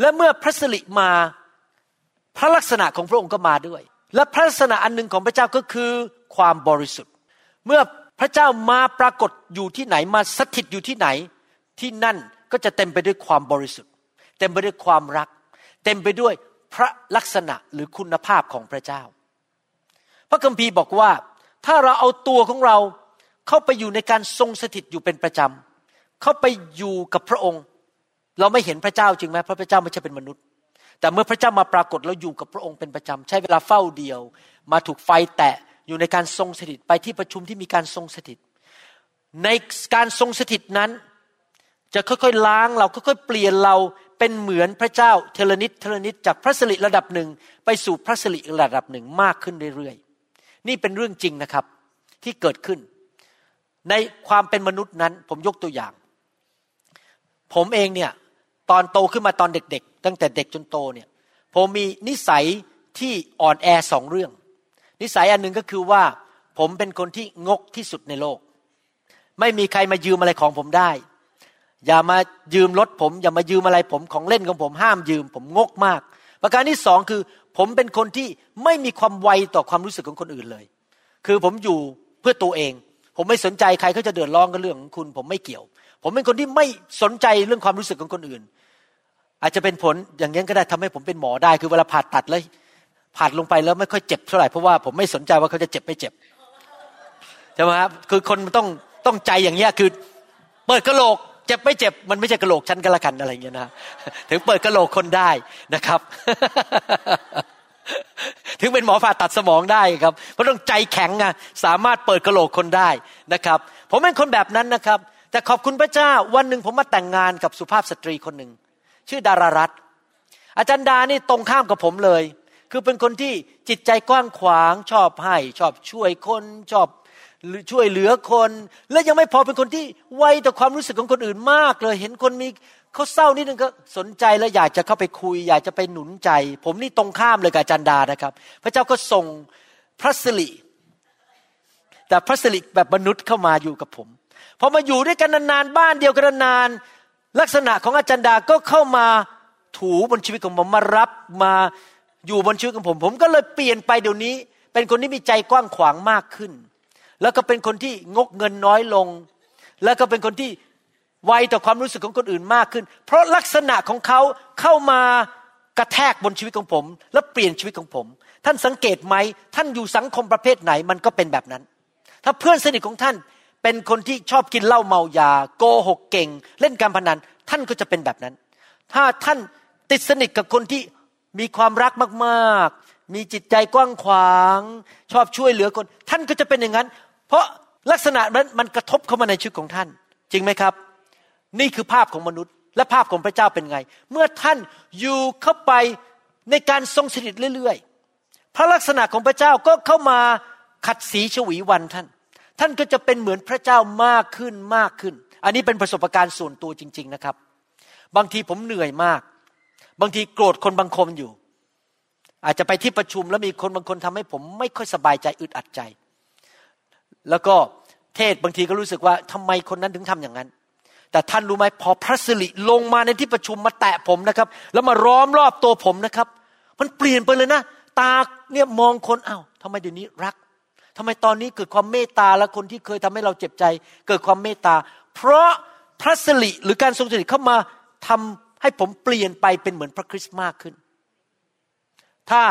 และเมื่อพระสิริมาพระลักษณะของพระองค์ก็มาด้วย และพระลักษณะอันหนึ่งของพระเจ้าก็คือความบริสุทธิ์ เมื่อพระเจ้ามาปรากฏอยู่ที่ไหนมาสถิตอยู่ที่ไหน ที่นั่นก็จะเต็มไปด้วยความบริสุทธิ์ เต็มไปด้วยความรัก เต็มไปด้วยพระลักษณะหรือคุณภาพของพระเจ้า พระคัมภีร์บอกว่า ถ้าเราเอาตัวของเราเข้าไปอยู่ในการทรงสถิตอยู่เป็นประจำเข้าไปอยู่กับพระองค์ เราไม่เห็นพระเจ้าจริงไหมเพราะพระเจ้าไม่ใช่เป็นมนุษย์ แต่เมื่อพระเจ้ามาปรากฏแล้วอยู่กับพระองค์เป็นประจำใช้เวลาเฝ้าเดียว มาถูกไฟแตะ อยู่ในการทรงสถิตไปที่ประชุมที่มีการทรงสถิต ในการทรงสถิตนั้น จะค่อยๆล้างเราค่อยๆเปลี่ยนเราเป็นเหมือนพระเจ้าทีละนิดทีละนิดจากพระสิริระดับหนึ่งไปสู่พระสิริระดับหนึ่งมากขึ้นเรื่อยๆ นี่เป็นเรื่องจริงนะครับที่เกิดขึ้น ในความเป็นมนุษย์นั้นผมยกตัวอย่าง ผมเองเนี่ยตอนโตขึ้นมาตอนเด็กๆ ตั้งแต่เด็กจนโตเนี่ยผมมีนิสัยที่อ่อนแอสองเรื่อง นิสัยอันหนึ่งก็คือว่า ผมเป็นคนที่งกที่สุดในโลก ไม่มีใครมายืมอะไรของผมได้ อย่ามายืมรถผม อย่ามายืมอะไรผมของเล่นของผมห้ามยืม ผมงกมาก ประการที่สองคือ ผมเป็นคนที่ไม่มีความไวต่อความรู้สึกของคนอื่นเลย คือผมอยู่เพื่อตัวเอง ผมไม่สนใจใครเขาจะเดือดร้อนกับเรื่องของคุณ ผมไม่เกี่ยว ผมเป็นคนที่ไม่สนใจเรื่องความรู้สึกของคนอื่น อาจจะเป็นผลอย่างนี้ก็ได้ทำให้ผมเป็นหมอได้ คือเวลาผ่าตัดแล้ว ผ่าลงไปแล้วไม่ค่อยเจ็บเท่าไหร่เพราะว่าผมไม่สนใจว่าเขาจะเจ็บไม่เจ็บใช่ไหมครับคือคนต้องต้องใจอย่างเงี้ยคือ เปิดกระโหลกเจ็บไม่เจ็บมันไม่ใช่กระโหลกชั้นกระกันอะไรเงี้ยนะถึงเปิดกระโหลกคนได้นะครับ ถึงเป็นหมอผ่าตัดสมองได้ครับเพราะต้องใจแข็งไงสามารถเปิดกระโหลกคนได้นะครับ ผมเป็นคนแบบนั้นนะครับ แต่ขอบคุณพระเจ้าวันหนึ่งผมมาแต่งงานกับสุภาพสตรีคนหนึ่งชื่อดารารัตอาจารย์ดานี่ตรงข้ามกับผมเลย คือเป็นคนที่จิตใจกว้างขวางชอบให้ ชอบช่วยคนชอบช่วยเหลือคน และยังไม่พอเป็นคนที่ไวต่อความรู้สึกของคนอื่นมากเลย เห็นคนมีเขาเศร้านิดนึงก็สนใจแล้วอยากจะเข้าไปคุย อยากจะไปหนุนใจ ผมนี่ตรงข้ามเลยกับจันดานะครับ พระเจ้าก็ส่งพระสิริแต่พระสิริแบบมนุษย์เข้ามาอยู่กับผมพอมาอยู่ด้วยกันนานๆบ้านเดียวกันนานลักษณะของอาจารย์ดาก็เข้ามาถูบนชีวิตของผมมารับมา อยู่บนชีวิตของผม ผมก็เลยเปลี่ยนไปเดี๋ยวนี้ เป็นคนที่มีใจกว้างขวางมากขึ้น แล้วก็เป็นคนที่งกเงินน้อยลง แล้วก็เป็นคนที่ไวต่อความรู้สึกของคนอื่นมากขึ้น เพราะลักษณะของเขาเข้ามากระแทกบนชีวิตของผม และเปลี่ยนชีวิตของผม ท่านสังเกตไหมท่านอยู่สังคมประเภทไหนมันก็เป็นแบบนั้น ถ้าเพื่อนสนิทของท่านเป็นคนที่ชอบกินเหล้าเมายา โกหกเก่ง เล่นการพนัน ท่านก็จะเป็นแบบนั้น ถ้าท่านติดสนิทกับคนที่ มีความรักมากๆ มีจิตใจกว้างขวาง ชอบช่วยเหลือคน ท่านก็จะเป็นอย่างนั้น เพราะลักษณะนั้นมันกระทบเข้ามาในชีวิตของท่าน จริงไหมครับ นี่คือภาพของมนุษย์ และภาพของพระเจ้าเป็นไง เมื่อท่านอยู่เข้าไปในการทรงสถิตเรื่อยๆ พระลักษณะของพระเจ้าก็เข้ามาขัดสีฉวีวันท่าน ท่านก็จะเป็นเหมือนพระเจ้ามากขึ้นมากขึ้น อันนี้เป็นประสบการณ์ส่วนตัวจริง ๆนะครับ บางทีผมเหนื่อยมาก บางทีโกรธคนบางคนอยู่ อาจจะไปที่ประชุมแล้วมีคนบางคนทำให้ผมไม่ค่อยสบายใจอึดอัดใจ แล้วก็เทศบางทีก็รู้สึกว่าทำไมคนนั้นถึงทำอย่างนั้น แต่ท่านรู้ไหมพอพระสิริลงมาในที่ประชุมมาแตะผมนะครับ แล้วมาร้อมรอบตัวผมนะครับ มันเปลี่ยนไปเลยนะ ตาเนี่ยมองคนอา้าวทำไมเดี๋ยวนี้รักทำไมตอนนี้เกิดความเมตตาและคนที่เคยทำให้เราเจ็บใจ เกิดความเมตตา เพราะพระสิริหรือการทรงสถิตเข้ามาทำ ให้ผมเปลี่ยนไปเป็นเหมือนพระคริสต์มากขึ้น ถ้า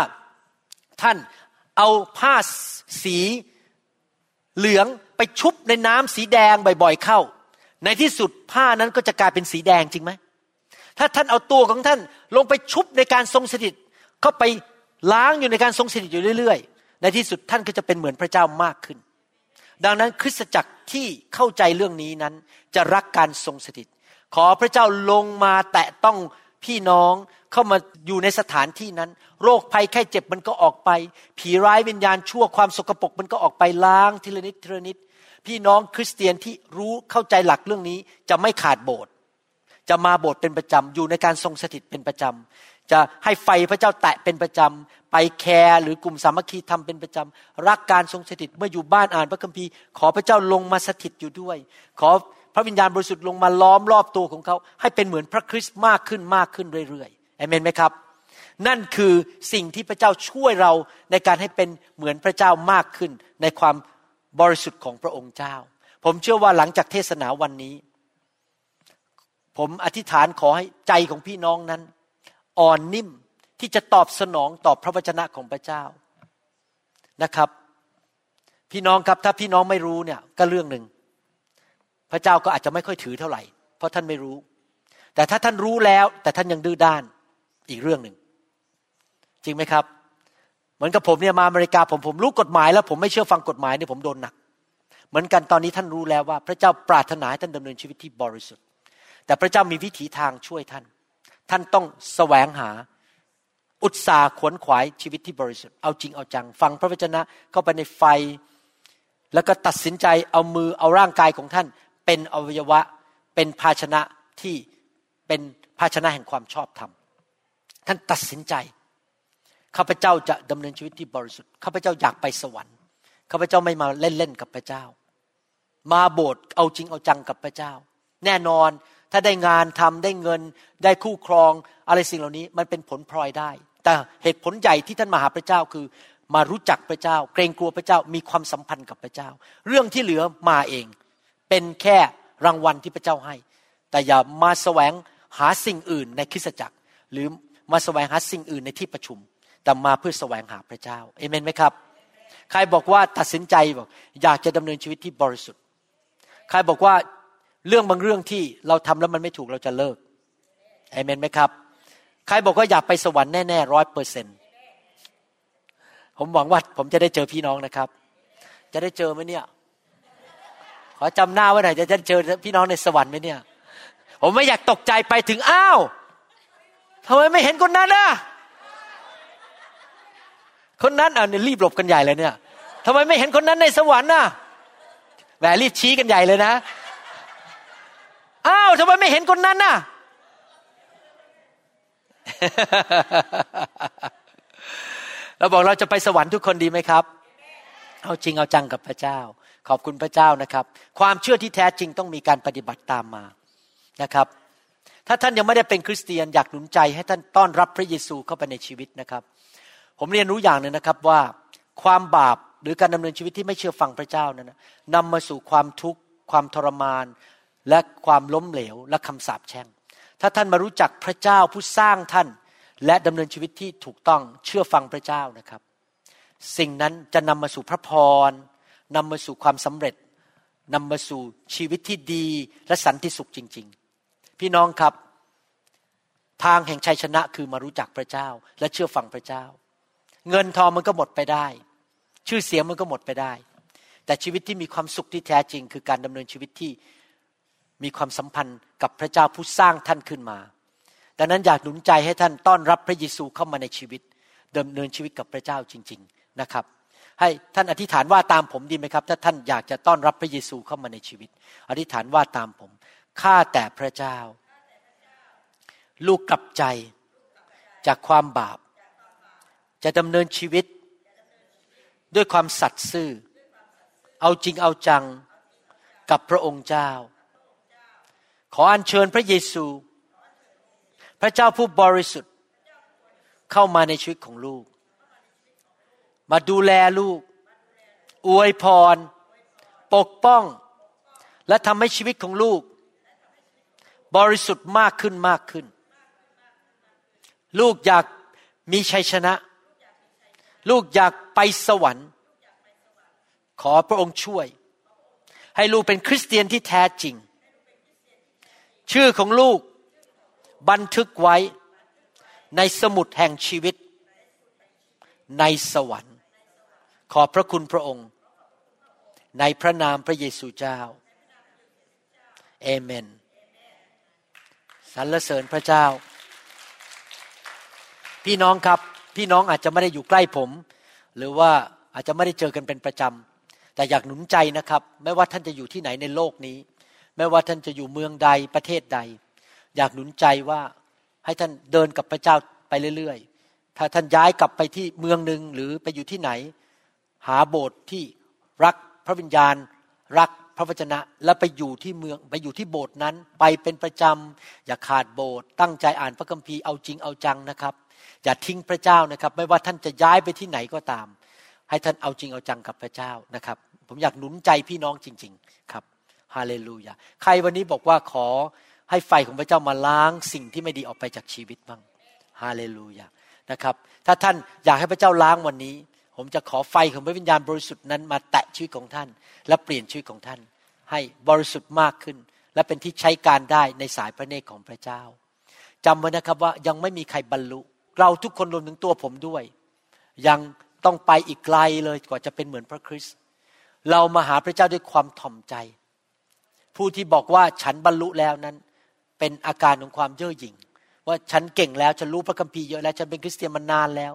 ท่านเอาผ้าสีเหลืองไปชุบในน้ำสีแดงบ่อยๆเข้า ในที่สุดผ้านั้นก็จะกลายเป็นสีแดงจริงไหม ถ้าท่านเอาตัวของท่านลงไปชุบในการทรงสถิตเข้าไปล้างอยู่ในการทรงสถิตอยู่เรื่อยๆ ในที่สุดท่านก็จะเป็นเหมือนพระเจ้ามากขึ้น ดังนั้นคริสตจักรที่เข้าใจเรื่องนี้นั้นจะรักการทรงสถิต ขอพระเจ้าลงมาแตะต้องพี่น้องเข้ามาอยู่ในสถานที่นั้น โรคภัยไข้เจ็บมันก็ออกไป ผีร้ายวิญญาณชั่วความสกปรกมันก็ออกไปล้างทีละนิดทีละนิด พี่น้องคริสเตียนที่รู้เข้าใจหลักเรื่องนี้จะไม่ขาดโบสถ์จะมาโบสถ์เป็นประจำอยู่ในการทรงสถิตเป็นประจำจะให้ไฟพระเจ้าแตะเป็นประจำไปแคร์หรือกลุ่มสามัคคีทำเป็นประจำรักการทรงสถิตเมื่ออยู่บ้านอ่านพระคัมภีร์ ขอพระเจ้าลงมาสถิตอยู่ด้วย ขอ พระวิญญาณบริสุทธิ์ลงมาล้อมรอบตัวของเขา ให้เป็นเหมือนพระคริสต์มากขึ้นมากขึ้นเรื่อยๆเอเมนไหมครับ นั่นคือสิ่งที่พระเจ้าช่วยเราในการให้เป็นเหมือนพระเจ้ามากขึ้น ในความบริสุทธิ์ของพระองค์เจ้า ผมเชื่อว่าหลังจากเทศนาวันนี้ ผมอธิษฐานขอให้ใจของพี่น้องนั้น อ่อนนิ่มที่จะตอบสนองต่อพระวจนะของพระเจ้านะครับ พี่น้องครับถ้าพี่น้องไม่รู้เนี่ยก็เรื่องหนึ่ง พระเจ้าก็อาจจะไม่ค่อยถือเท่าไหร่ เพราะท่านไม่รู้ แต่ถ้าท่านรู้แล้ว แต่ท่านยังดื้อด้านอีกเรื่องหนึ่ง จริงไหมครับ เหมือนกับผมเนี่ยมาอเมริกาผมผมรู้กฎหมายแล้ว ผมไม่เชื่อฟังกฎหมายเนี่ยผมโดนหนัก เหมือนกันตอนนี้ท่านรู้แล้วว่า พระเจ้าปรารถนาให้ท่านดำเนินชีวิตที่บริสุทธิ์ แต่พระเจ้ามีวิถีทางช่วยท่าน ท่านต้องแสวงหาอุตสาห์ขวนขวายชีวิตที่บริสุทธิ์เอาจริงเอาจัง ฟังพระวจนะเข้าไปในไฟ แล้วก็ตัดสินใจเอามือเอาร่างกายของท่าน เป็นอวัยวะ เป็นภาชนะที่เป็นภาชนะแห่งความชอบธรรม ท่านตัดสินใจ ข้าพเจ้าจะดำเนินชีวิตที่บริสุทธิ์ ข้าพเจ้าอยากไปสวรรค์ ข้าพเจ้าไม่มาเล่นๆกับพระเจ้า มาโบสถ์เอาจริงเอาจังกับพระเจ้า แน่นอนถ้าได้งานทำได้เงิน ได้คู่ครองอะไรสิ่งเหล่านี้มันเป็นผลพลอยได้ แต่เหตุผลใหญ่ที่ท่านมาหาพระเจ้าคือมารู้จักพระเจ้า เกรงกลัวพระเจ้ามีความสัมพันธ์กับพระเจ้า เรื่องที่เหลือมาเอง เป็นแค่รางวัลที่พระเจ้าให้ แต่อย่ามาแสวงหาสิ่งอื่นในคริสตจักร หรือมาแสวงหาสิ่งอื่นในที่ประชุม แต่มาเพื่อแสวงหาพระเจ้าเอเมนไหมครับ ใครบอกว่าตัดสินใจบอกอยากจะดำเนินชีวิตที่บริสุทธิ์ ใครบอกว่าเรื่องบางเรื่องที่เราทำแล้วมันไม่ถูกเราจะเลิกเอเมนไหมครับ ใครบอกว่าอยากไปสวรรค์แน่ๆร้อยเปอร์เซ็นต์ผมหวังว่าผมจะได้เจอพี่น้องนะครับ จะได้เจอไหมเนี่ย อจำหน้าไว้หน่อยจะจะเจอพี่น้องในสวรรค์ไหมเนี่ย ผมไม่อยากตกใจไปถึงอ้าวทำไมไม่เห็นคนนั้นน่ะคนนั้นอะเนี่ยรีบหลบกันใหญ่เลยเนี่ยทำไมไม่เห็นคนนั้นในสวรรค์น่ะแหวรีบชี้กันใหญ่เลยนะอ้าวทำไมไม่เห็นคนนั้นน่ะเราบอกเราจะไปสวรรค์ทุกคนดีไหมครับ เอาจริงเอาจังกับพระเจ้า ขอบคุณพระเจ้านะครับ ความเชื่อที่แท้จริงต้องมีการปฏิบัติตามมานะครับ ถ้าท่านยังไม่ได้เป็นคริสเตียนอยากหนุนใจให้ท่านต้อนรับพระเยซูเข้าไปในชีวิตนะครับ ผมเรียนรู้อย่างหนึ่งนะครับว่าความบาปหรือการดำเนินชีวิตที่ไม่เชื่อฟังพระเจ้านั้นนำมาสู่ความทุกข์ความทรมาน และความล้มเหลวและคำสาปแช่ง ถ้าท่านมารู้จักพระเจ้าผู้สร้างท่าน และดำเนินชีวิตที่ถูกต้องเชื่อฟังพระเจ้านะครับ สิ่งนั้นจะนำมาสู่พระพร นำมาสู่ความสำเร็จนำมาสู่ชีวิตที่ดีและสันติสุขจริง ๆ พี่น้องครับ ทางแห่งชัยชนะคือมารู้จักพระเจ้า และเชื่อฟังพระเจ้า เงินทองมันก็หมดไปได้ ชื่อเสียงมันก็หมดไปได้ แต่ชีวิตที่มีความสุขที่แท้จริง คือการดำเนินชีวิตที่มีความสัมพันธ์กับพระเจ้าผู้สร้างท่านขึ้นมา ดังนั้นอยากหนุนใจให้ท่านต้อนรับพระเยซูเข้ามาในชีวิตดำเนินชีวิตกับพระเจ้าจริง ๆ นะครับ ให้ท่านอธิษฐานว่าตามผมดีไหมครับ ถ้าท่านอยากจะต้อนรับพระเยซูเข้ามาในชีวิต อธิษฐานว่าตามผมข้าแต่พระเจ้า ลูกกลับใจจากความบาป จะดำเนินชีวิต ด้วยความสัตย์ซื่อ เอาจริงเอาจังกับพระองค์เจ้า ขออัญเชิญพระเยซู พระเจ้าผู้บริสุทธิ์ เข้ามาในชีวิตของลูก มาดูแลลูก อวยพร ปกป้อง และทำให้ชีวิตของลูก บริสุทธิ์มากขึ้นมากขึ้น ลูกอยากมีชัยชนะ ลูกอยากไปสวรรค์ ขอพระองค์ช่วย ให้ลูกเป็นคริสเตียนที่แท้จริง ชื่อของลูกบันทึกไว้ในสมุดแห่งชีวิต ในสวรรค์ ขอบพระคุณพระองค์ ในพระนามพระเยซูเจ้าเอเมนสรรเสริญพระเจ้า พี่น้องครับ พี่น้องอาจจะไม่ได้อยู่ใกล้ผม หรือว่าอาจจะไม่ได้เจอกันเป็นประจำแต่อยากหนุนใจนะครับ ไม่ว่าท่านจะอยู่ที่ไหนในโลกนี้ ไม่ว่าท่านจะอยู่เมืองใดประเทศใด อยากหนุนใจว่าให้ท่านเดินกับพระเจ้าไปเรื่อย ๆ ถ้าท่านย้ายกลับไปที่เมืองหนึ่งหรือไปอยู่ที่ไหน หาโบสถ์ที่รักพระวิญญาณ รักพระวจนะ แล้วไปอยู่ที่เมืองไปอยู่ที่โบสถ์นั้น ไปเป็นประจำอย่าขาดโบสถ์ตั้งใจอ่านพระคัมภีร์เอาจริงเอาจังนะครับ อย่าทิ้งพระเจ้านะครับ ไม่ว่าท่านจะย้ายไปที่ไหนก็ตาม ให้ท่านเอาจริงเอาจังกับพระเจ้านะครับ ผมอยากหนุนใจพี่น้องจริง ๆ ครับฮาเลลูยาใครวันนี้บอกว่าขอให้ไฟของพระเจ้ามาล้างสิ่งที่ไม่ดีออกไปจากชีวิตบ้างฮาเลลูยานะครับ ถ้าท่านอยากให้พระเจ้าล้างวันนี้ ผมจะขอไฟของพระวิญญาณบริสุทธิ์นั้นมาแตะชีวิตของท่าน และเปลี่ยนชีวิตของท่าน ให้บริสุทธิ์มากขึ้น และเป็นที่ใช้การได้ในสายพระเนตรของพระเจ้าจำไว้นะครับว่ายังไม่มีใครบรรลุ เราทุกคนรวมถึงตัวผมด้วย ยังต้องไปอีกไกลเลยกว่าจะเป็นเหมือนพระคริสต์เรามาหาพระเจ้าด้วยความถ่อมใจ ผู้ที่บอกว่าฉันบรรลุแล้วนั้น เป็นอาการของความเย่อหยิ่งว่าฉันเก่งแล้วฉันรู้พระคัมภีร์เยอะแล้วฉันเป็นคริสเตียนมานานแล้ว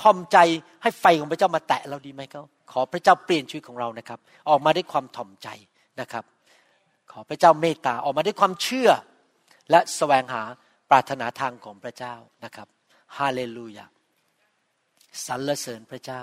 ทอมใจให้ไฟของพระเจ้ามาแตะเราดีไหมครับขอพระเจ้าเปลี่ยนชีวิตของเรานะครับ ออกมาด้วยความถ่อมใจนะครับ ขอพระเจ้าเมตตาออกมาด้วยความเชื่อ และแสวงหาปรารถนาทางของพระเจ้านะครับฮาเลลูยาสรรเสริญพระเจ้า